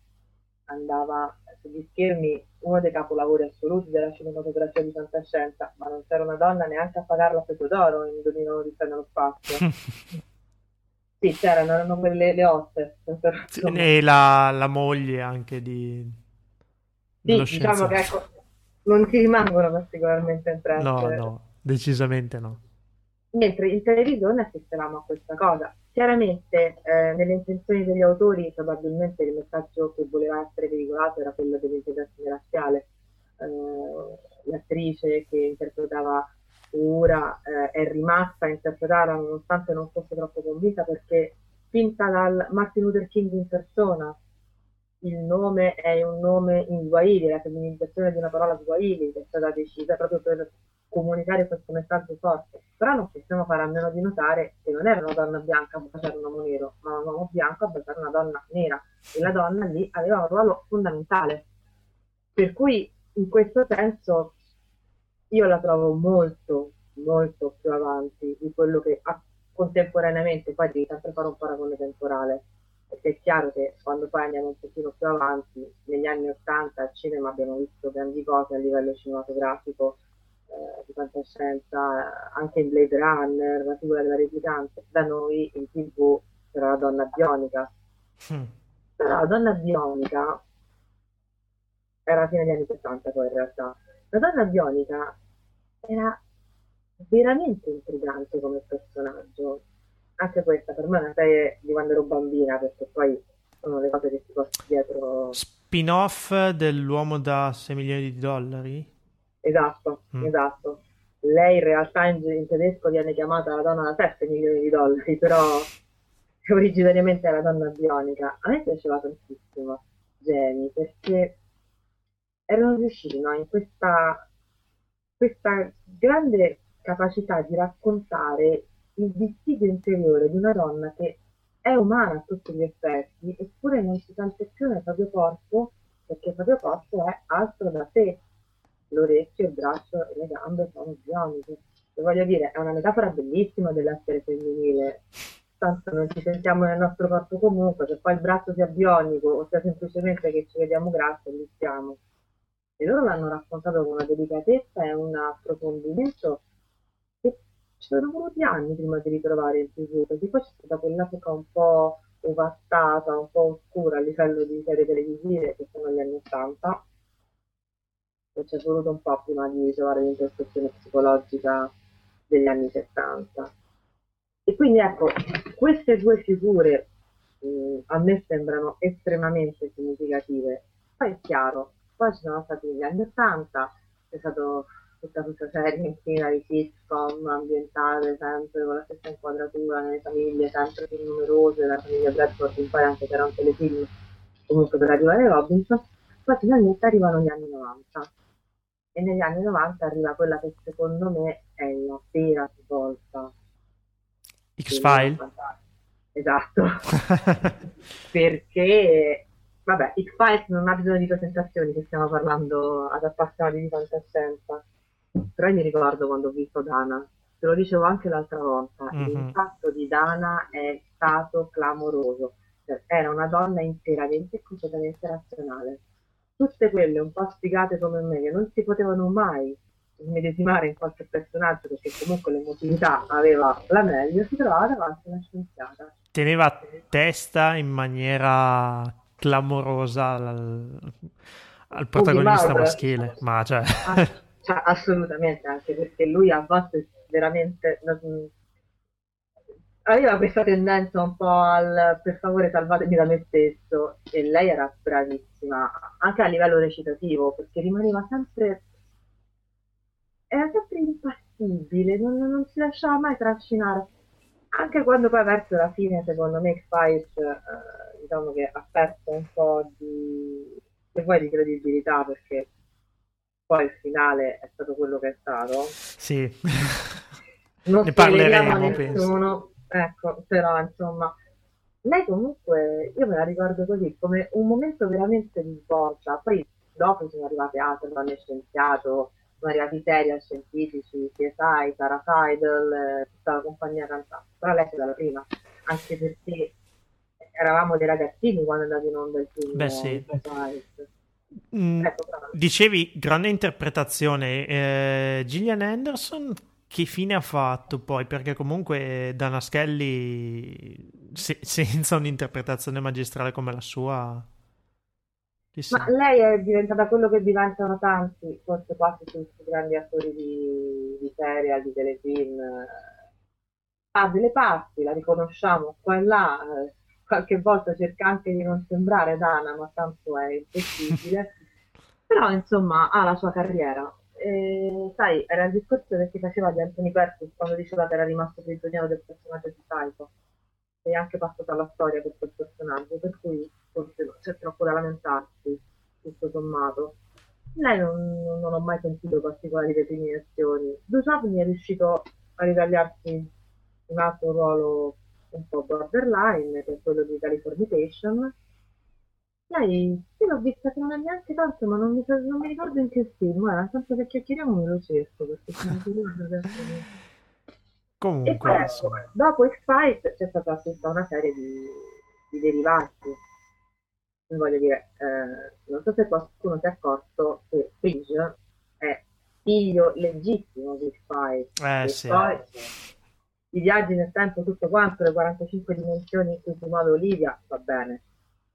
andava sugli schermi uno dei capolavori assoluti della cinematografia di fantascienza, ma non c'era una donna neanche a pagarla a petto d'oro in Dominano di nello spazio. sì, c'erano, erano quelle le otte. Sì, e la, la moglie anche di sì, diciamo che ecco, non ti rimangono particolarmente impresse. No, no, decisamente no. Mentre in televisione assistevamo a questa cosa. Chiaramente eh, nelle intenzioni degli autori probabilmente il messaggio che voleva essere veicolato era quello dell'integrazione razziale. Eh, l'attrice che interpretava Ura eh, è rimasta a interpretarla nonostante non fosse troppo convinta perché spinta dal Martin Luther King in persona il nome è un nome in Swahili, la femminilizzazione di una parola Swahili è stata decisa proprio per comunicare questo messaggio forte. Però non possiamo fare a meno di notare che non era una donna bianca a baciare un uomo nero, ma un uomo bianco a baciare una donna nera. E la donna lì aveva un ruolo fondamentale. Per cui, in questo senso, io la trovo molto, molto più avanti di quello che ha contemporaneamente, poi devi sempre fare un paragone temporale perché è chiaro che quando poi andiamo un pochino più avanti, negli anni Ottanta al cinema abbiamo visto grandi cose a livello cinematografico, eh, di fantascienza, anche in Blade Runner, la figura della replicante, da noi in tv c'era la donna bionica. Mm. Però la donna bionica era la fine degli anni 70 poi in realtà. La donna bionica era veramente intrigante come personaggio anche questa per me è una serie di quando ero bambina, perché poi sono le cose che si portano dietro. spin-off dell'uomo da 6 milioni di dollari? Esatto, mm. esatto. Lei in realtà in, in, tedesco viene chiamata la donna da 7 milioni di dollari, però originariamente la donna bionica. A me piaceva tantissimo Jamie perché erano riusciti no, in questa, questa grande capacità di raccontare il dissidio interiore di una donna che è umana a tutti gli effetti, eppure non si sente più nel proprio corpo, perché il proprio corpo è altro da sé. L'orecchio, il braccio e le gambe sono bioniche. E voglio dire, è una metafora bellissima dell'essere femminile. Tanto non ci sentiamo nel nostro corpo comunque, se poi il braccio sia bionico o sia semplicemente che ci vediamo grassi, li stiamo. E loro l'hanno raccontato con una delicatezza e un approfondimento ci sono voluti anni prima di ritrovare il TV, perché poi c'è stata quell'epoca un po' ovattata, un po' oscura a livello di serie televisive, che sono gli anni 80, e ci è voluto un po' prima di trovare l'introspezione psicologica degli anni 70. E quindi ecco, queste due figure mh, a me sembrano estremamente significative. Poi è chiaro, poi ci sono stati gli anni 80, c'è stato tutta questa serie infinita di sitcom ambientate sempre con la stessa inquadratura nelle famiglie sempre più numerose, la famiglia Bradford in poi anche c'era un telefilm comunque per arrivare a Robinson, poi finalmente arrivano gli anni 90 e negli anni 90 arriva quella che secondo me è la vera svolta X-File esatto perché vabbè X-Files non ha bisogno di presentazioni che stiamo parlando ad appassionati di fantascienza però mi ricordo quando ho visto Dana, te lo dicevo anche l'altra volta, mm-hmm. l'impatto di Dana è stato clamoroso. Cioè, era una donna interamente e completamente razionale. Tutte quelle un po' sfigate come me, che non si potevano mai medesimare in qualche personaggio perché comunque l'emotività aveva la meglio, si trovava davanti a una scienziata. Teneva testa in maniera clamorosa al, al protagonista maschile, ma cioè... Ah, cioè, assolutamente, anche perché lui a volte veramente non... aveva questa tendenza un po' al per favore salvatemi da me stesso e lei era bravissima anche a livello recitativo perché rimaneva sempre era sempre impassibile, non, non si lasciava mai trascinare. Anche quando poi verso la fine secondo me X-Files eh, diciamo che ha perso un po' di se vuoi di credibilità perché poi il finale è stato quello che è stato. Sì, non ne parleremo, nessuno, ecco, però insomma, lei comunque, io me la ricordo così, come un momento veramente di svolta, poi dopo sono arrivate altre donne scienziato, sono arrivati serial scientifici, CSI, Tara Seidel, eh, tutta la compagnia cantante, però lei è stata la prima, anche perché eravamo dei ragazzini quando è andato in onda il film. Beh sì. Mm, ecco, dicevi grande interpretazione. Eh, Gillian Anderson che fine ha fatto poi? Perché comunque Dana Skelly se, senza un'interpretazione magistrale come la sua... Ma lei è diventata quello che diventano tanti, forse quasi tutti i grandi attori di, di serial, di telefilm. Ha delle parti, la riconosciamo qua e là, eh, qualche volta cerca anche di non sembrare Dana, ma tanto è impossibile. Però insomma ha la sua carriera. E, sai, era il discorso che si faceva di Anthony Perkins quando diceva che era rimasto prigioniero del personaggio di Psycho. E anche passata la storia per quel personaggio, per cui forse c'è troppo da lamentarsi, tutto sommato. Lei non, non ho mai sentito particolari recriminazioni. Duchovny è riuscito a ritagliarsi un altro ruolo un po' borderline, che è quello di Californication. Lei, sì, l'ho vista che non è neanche tanto, ma non mi, non mi ricordo in che film, era tanto che chiacchieriamo me lo cerco, perché adesso. Comunque, poi, ecco, dopo X-Fight c'è stata tutta una serie di, di derivati. Voglio dire, eh, non so se qualcuno si è accorto che Fringe è figlio legittimo di X-Fight. Eh, sì. Poi, i viaggi nel tempo, tutto quanto, le 45 dimensioni in cui si muove Olivia, va bene,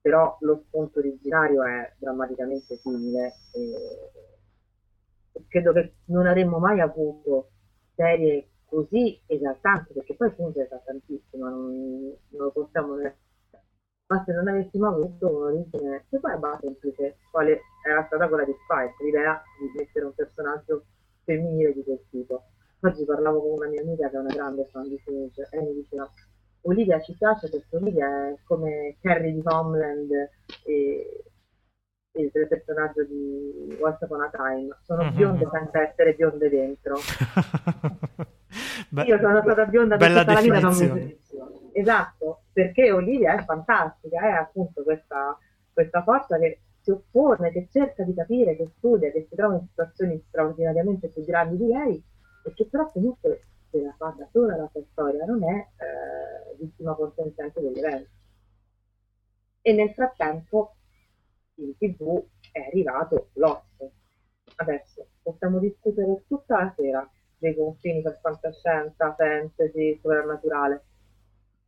però lo spunto originario è drammaticamente simile e credo che non avremmo mai avuto serie così esaltanti, perché poi Funge è tantissimo, non, non lo possiamo ma se non avessimo avuto un'origine che poi è abbastanza semplice, quale era stata quella di Spice, l'idea di mettere un personaggio femminile di quel tipo. Oggi parlavo con una mia amica che è una grande fan di Finch e mi diceva Olivia ci piace perché Olivia è come Carrie di Homeland e, e il personaggio di Once Upon a Time. Sono mm-hmm. bionde senza essere bionde dentro. Be- Io sono stata bionda per tutta la vita, non mi Esatto, perché Olivia è fantastica, è appunto questa, questa forza che si oppone, che cerca di capire, che studia, che si trova in situazioni straordinariamente più grandi di lei e che però comunque se fa da sola la sua storia, non è eh, vittima consentente degli eventi. E nel frattempo in tv è arrivato Lost. Adesso possiamo discutere tutta la sera dei confini per fantascienza, fantasy, sovrannaturale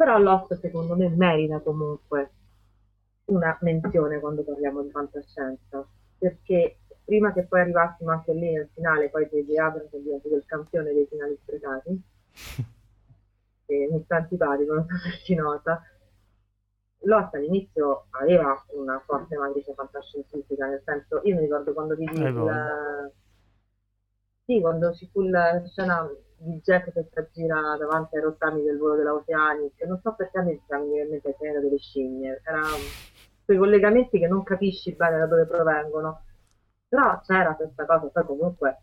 però Lost secondo me merita comunque una menzione quando parliamo di fantascienza, perché prima che poi arrivassimo anche lì nel finale, poi J.J. Abrams è diventato il campione dei finali sprecati, e mi sta antipatico, non so se si nota, Lost all'inizio aveva una forte matrice fantascientifica, nel senso, io mi ricordo quando vidi il... Sì, quando ci fu la scena di Jack che si aggira davanti ai rottami del volo dell'Oceanic e non so perché mi vengono in mente delle scimmie era quei collegamenti che non capisci bene da dove provengono però c'era questa cosa poi comunque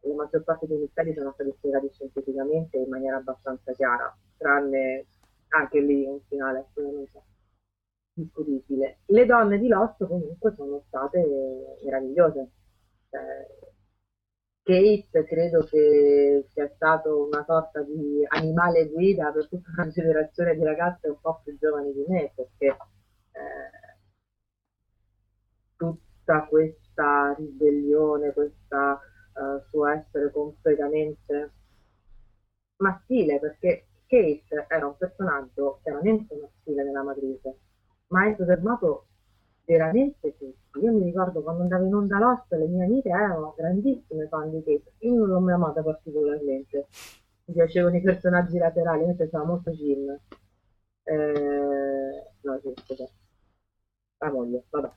la maggior parte dei misteri sono stati spiegati scientificamente in maniera abbastanza chiara tranne anche lì un finale assolutamente discutibile. Le donne di Lost comunque sono state meravigliose. Cioè, Kate credo che sia stato una sorta di animale guida per tutta una generazione di ragazze un po' più giovani di me, perché eh, tutta questa ribellione, questo uh, suo essere completamente maschile, perché Kate era un personaggio chiaramente maschile nella matrice, ma ha entusiasmato veramente tutti. Io mi ricordo quando andavo in onda Lost, le mie amiche erano grandissime fan di Kate. Io non l'ho mai amata particolarmente. Mi piacevano i personaggi laterali, mi piaceva molto Jim. Eh, no, scusa. La moglie, vabbè.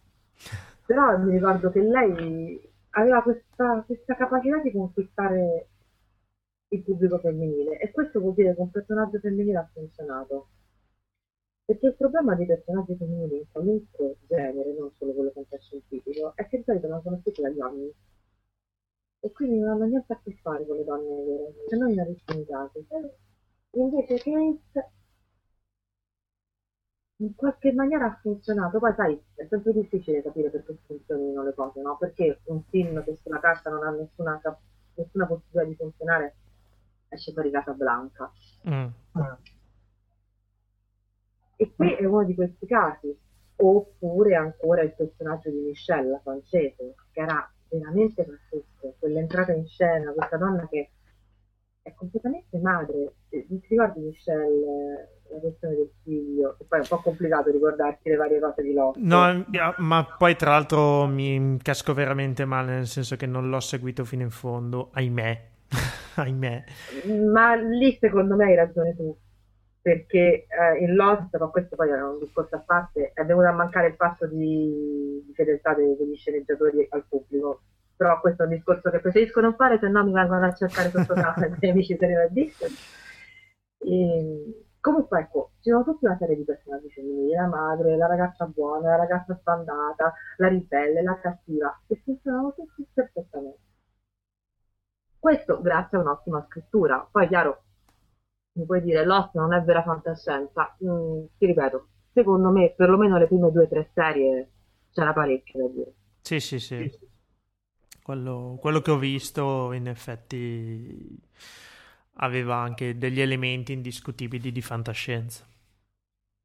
Però mi ricordo che lei aveva questa, questa capacità di conquistare il pubblico femminile e questo vuol dire che un personaggio femminile ha funzionato perché il problema dei personaggi femminili in qualunque genere, non solo quello fantascientifico, è che di solito non sono scritti dagli uomini. E quindi non hanno niente a che fare con le donne vere, se non rarissimi casi. Invece Kate in qualche maniera ha funzionato. Poi sai, è sempre difficile capire perché funzionino le cose, no? Perché un film che sulla carta non ha nessuna, nessuna possibilità di funzionare esce fuori casa blanca. Mm. E qui è uno di questi casi. Oppure ancora il personaggio di Michelle, la francese, che era veramente pazzesco. Quell'entrata in scena, questa donna che è completamente madre. Ti ricordi Michelle, la questione del figlio? E poi è un po' complicato ricordarsi le varie cose di Lotto. No, ma poi tra l'altro mi casco veramente male, nel senso che non l'ho seguito fino in fondo, ahimè. ahimè. Ma lì secondo me hai ragione tu perché eh, in Lost, ma questo poi era un discorso a parte, è venuto a mancare il fatto di, di fedeltà degli sceneggiatori al pubblico. Però questo è un discorso che preferisco non fare, se no mi vengono a cercare sotto casa i miei amici se ne va e, Comunque ecco, ci sono tutta una serie di personaggi femminili, la madre, la ragazza buona, la ragazza sbandata, la ribelle, la cattiva, che funzionano tutti perfettamente. Questo grazie a un'ottima scrittura. Poi chiaro, mi puoi dire Lost non è vera fantascienza, mm, ti ripeto, secondo me perlomeno le prime due o tre serie c'era parecchio da dire. Sì, sì, sì. Quello, quello, che ho visto in effetti aveva anche degli elementi indiscutibili di fantascienza.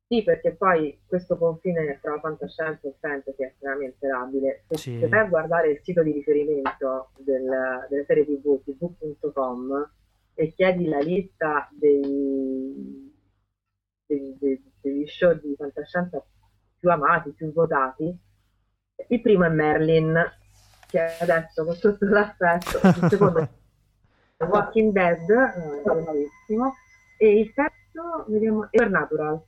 Sì, perché poi questo confine tra fantascienza e fantasy è estremamente labile. Se, sì. se vai a guardare il sito di riferimento del, delle serie tv, tv.com, e chiedi la lista dei, dei, dei, degli show di fantascienza più amati, più votati, il primo è Merlin, che adesso con tutto l'aspetto, il secondo è Walking Dead, eh, bellissimo, e il terzo, vediamo, è Supernatural.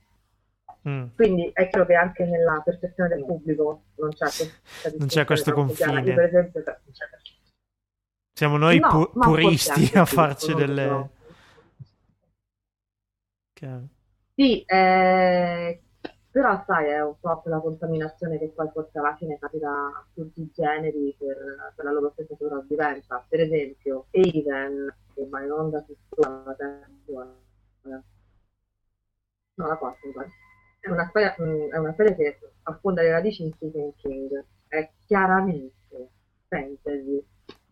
Mm. Quindi è chiaro che anche nella percezione del pubblico non c'è, non c'è questo confine. Io, per esempio, Siamo noi no, pu- puristi a farci delle... Chiaro. Sì, eh, però sai, è un po' quella contaminazione che poi forse alla fine capita a tutti i generi per, per la loro stessa sopravvivenza. Per esempio, Aiden, che va in onda su la terza, no, la quarta, mi pare è una storia, mm, è una storia che affonda le radici in Stephen King, è chiaramente fantasy,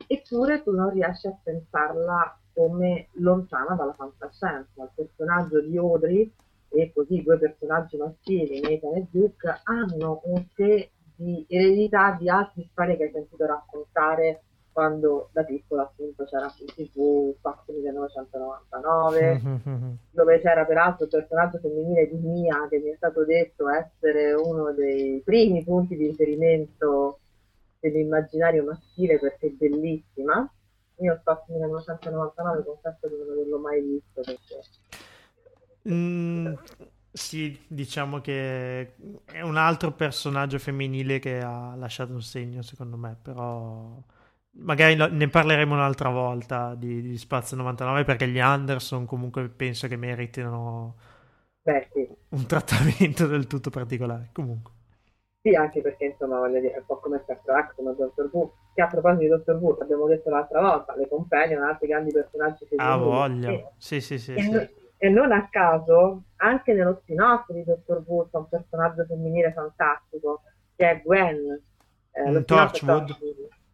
eppure tu non riesci a pensarla come lontana dalla fantascienza. Il personaggio di Audrey e così due personaggi maschili, Nathan e Duke, hanno un sé di eredità di altre storie che hai sentito raccontare quando da piccola appunto c'era su TV Fox 1999 mm-hmm. dove c'era peraltro il personaggio femminile di Mia che mi è stato detto essere uno dei primi punti di riferimento dell'immaginario maschile perché è bellissima io Fox 1999 confesso di non averlo mai visto perché mm, sì, diciamo che è un altro personaggio femminile che ha lasciato un segno secondo me però Magari ne parleremo un'altra volta di, di, Spazio 99 perché gli Anderson comunque penso che meritino Beh, sì. un trattamento del tutto particolare. Comunque. Sì, anche perché insomma voglio dire, è un po' come Star Trek, come Doctor Who, che a proposito di Doctor Who, abbiamo detto l'altra volta, le companion, altri grandi personaggi che Ah, voglia. E, sì, sì, sì. Sì. No, e, non a caso, anche nello spin-off di Doctor Who c'è un personaggio femminile fantastico, che è Gwen. Eh, Torchwood.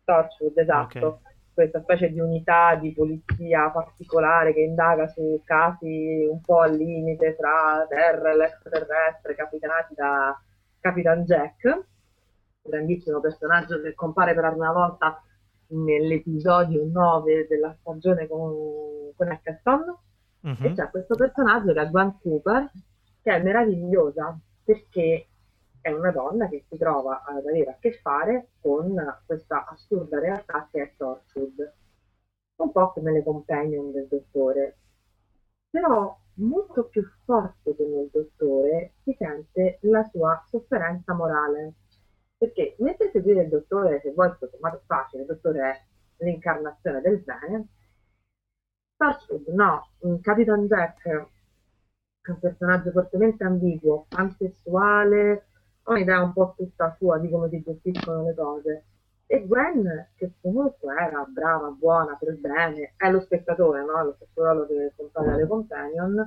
Torchwood, esatto. Okay. Questa specie di unità di polizia particolare che indaga su casi un po' al limite tra terra e l'extraterrestre, capitanati da Capitan Jack, grandissimo personaggio che compare per la prima volta nell'episodio 9 della stagione con, con Eccleston. Uh-huh. E c'è questo personaggio che è Gwen Cooper, che è meravigliosa perché è una donna che si trova ad avere a che fare con questa assurda realtà che è Torchwood, un po' come le companion del dottore. Però molto più forte che nel dottore si sente la sua sofferenza morale. Perché mentre seguire il dottore, se vuoi, tutto sommato facile, il dottore è l'incarnazione del bene, Torchwood no, Capitan Jack è un personaggio fortemente ambiguo, pansessuale, ha un'idea un po' tutta sua di come si gestiscono le cose. E Gwen, che comunque era brava, buona, per bene, è lo spettatore, no? Lo ruolo che compare alle companion.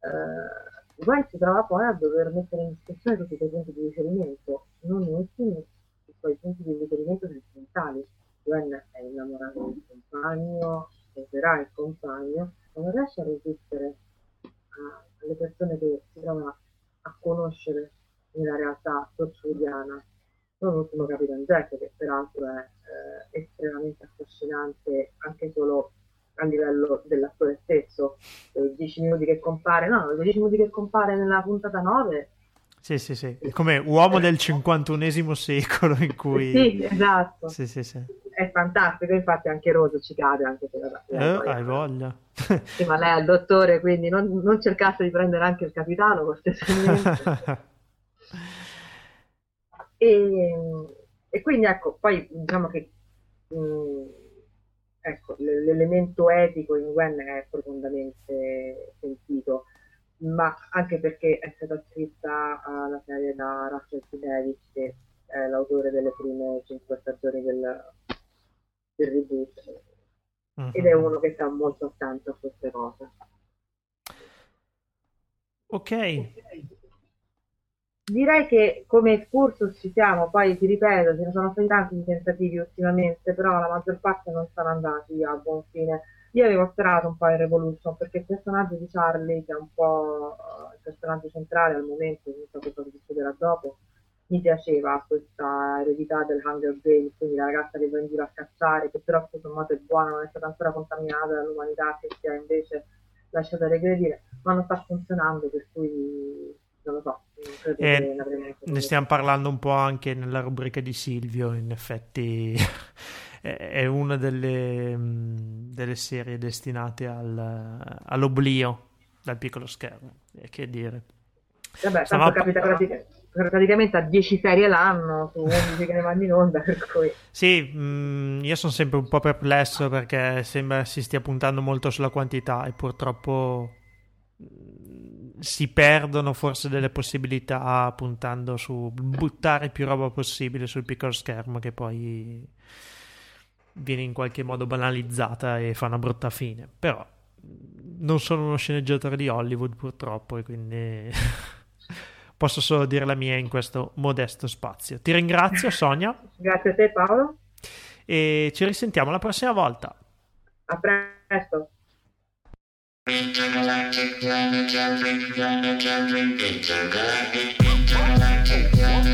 Eh, Gwen si trova poi a dover mettere in discussione tutti i suoi punti di riferimento, non ultimi i suoi punti di riferimento sentimentali. Gwen è innamorata del compagno, sposerà il compagno, non riesce a resistere alle persone che si trova a conoscere nella realtà torturiana. Non ultimo Capitan Jack, che peraltro è eh, estremamente affascinante anche solo a livello dell'attore stesso. I 10 minuti che compare, no, i 10 minuti che compare nella puntata 9 sì, sì, sì, come uomo del 51 secolo in cui... Sì, esatto. Sì, sì, sì. È fantastico, infatti anche Rose ci cade anche se la eh, hai voglia. Sì, ma lei è il dottore, quindi non, non cercasse di prendere anche il capitano cortesemente. E, e quindi ecco, poi diciamo che mh, mm, ecco, l'elemento etico in Gwen è profondamente sentito, ma anche perché è stata scritta alla serie da Russell T. Davis, che è l'autore delle prime cinque stagioni del, del reboot, uh-huh. ed è uno che sta molto attento a queste cose. Ok. okay direi che come excursus ci siamo, poi ti ripeto, ce ne sono stati tanti tentativi ultimamente, però la maggior parte non sono andati a buon fine. Io avevo sperato un po' in Revolution perché il personaggio di Charlie, che è un po' il personaggio centrale al momento, non so cosa succederà dopo, mi piaceva questa eredità del Hunger Games, quindi la ragazza che va in giro a cacciare, che però tutto sommato è buona, non è stata ancora contaminata dall'umanità, che si è invece lasciata regredire, ma non sta funzionando, per cui non lo so. Eh, ne stiamo parlando un po' anche nella rubrica di Silvio, in effetti è una delle, mm, delle serie destinate al, all'oblio dal piccolo schermo, che dire. Vabbè, tanto capita praticamente praticamente a 10 serie l'anno su 11 che ne vanno in onda. Per cui... Sì, mh, mm, io sono sempre un po' perplesso perché sembra si stia puntando molto sulla quantità e purtroppo mm, si perdono forse delle possibilità puntando su buttare più roba possibile sul piccolo schermo che poi viene in qualche modo banalizzata e fa una brutta fine. Però non sono uno sceneggiatore di Hollywood purtroppo e quindi posso solo dire la mia in questo modesto spazio. Ti ringrazio Sonia. Grazie a te Paolo. E ci risentiamo la prossima volta. A presto.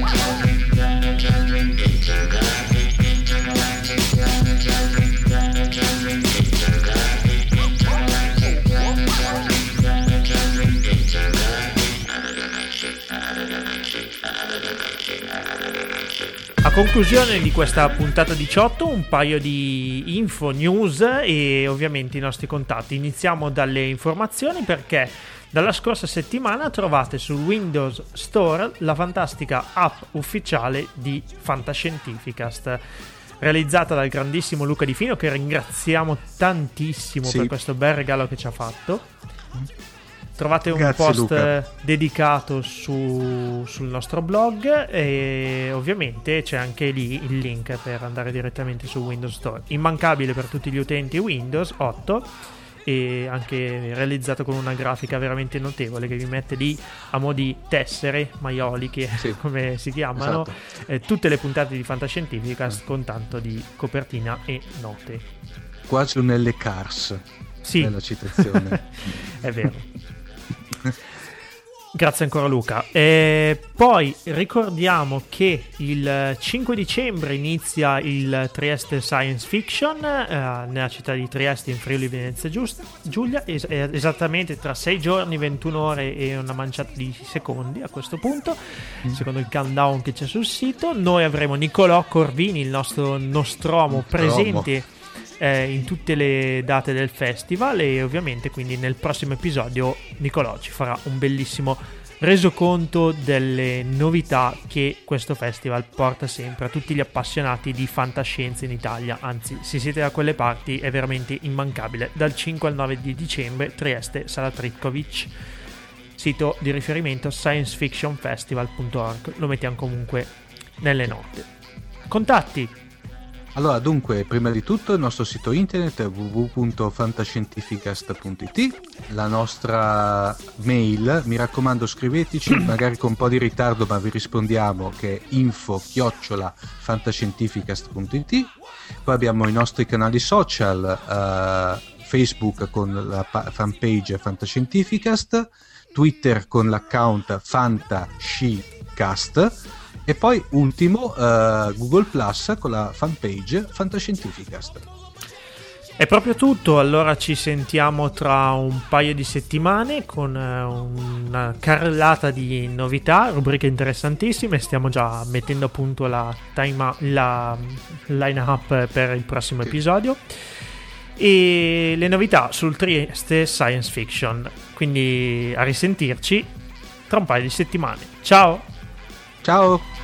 A conclusione di questa puntata 18 un paio di info, news e ovviamente i nostri contatti. Iniziamo dalle informazioni perché dalla scorsa settimana trovate sul Windows Store la fantastica app ufficiale di Fantascientificast realizzata dal grandissimo Luca Di Fino che ringraziamo tantissimo sì. per questo bel regalo che ci ha fatto. Trovate un Grazie, post Luca. dedicato su, sul nostro blog e ovviamente c'è anche lì il link per andare direttamente su Windows Store. Immancabile per tutti gli utenti Windows 8 e anche realizzato con una grafica veramente notevole che vi mette lì a mo' di tessere maioliche sì. come si chiamano esatto. eh, tutte le puntate di Fantascientifica con tanto di copertina e note quasi un L Cars sì. nella citazione è vero Grazie ancora Luca. E poi ricordiamo che il 5 dicembre inizia il Trieste Science Fiction eh, nella città di Trieste in Friuli Venezia Giulia, es- esattamente tra 6 giorni, 21 ore e una manciata di secondi a questo punto, mm. secondo il countdown che c'è sul sito. Noi avremo Nicolò Corvini, il nostro Nostromo, presente eh, in tutte le date del festival e ovviamente quindi nel prossimo episodio Nicolò ci farà un bellissimo resoconto delle novità che questo festival porta sempre a tutti gli appassionati di fantascienza in Italia, anzi se siete da quelle parti è veramente immancabile, dal 5 al 9 di dicembre Trieste Sala Tritkovic, sito di riferimento sciencefictionfestival.org, lo mettiamo comunque nelle note. Contatti allora, dunque, prima di tutto il nostro sito internet è www.fantascientificast.it, la nostra mail, mi raccomando scriveteci, magari con un po' di ritardo ma vi rispondiamo che è info-fantascientificast.it, poi abbiamo i nostri canali social, uh, Facebook con la fanpage Fantascientificast, Twitter con l'account Fantascicast e poi ultimo uh, Google Plus con la fanpage Fantascientificast. È proprio tutto, allora ci sentiamo tra un paio di settimane con uh, una carrellata di novità, rubriche interessantissime, stiamo già mettendo a punto la, time, la line up per il prossimo episodio e le novità sul Trieste Science Fiction, quindi a risentirci tra un paio di settimane. Ciao! Ciao!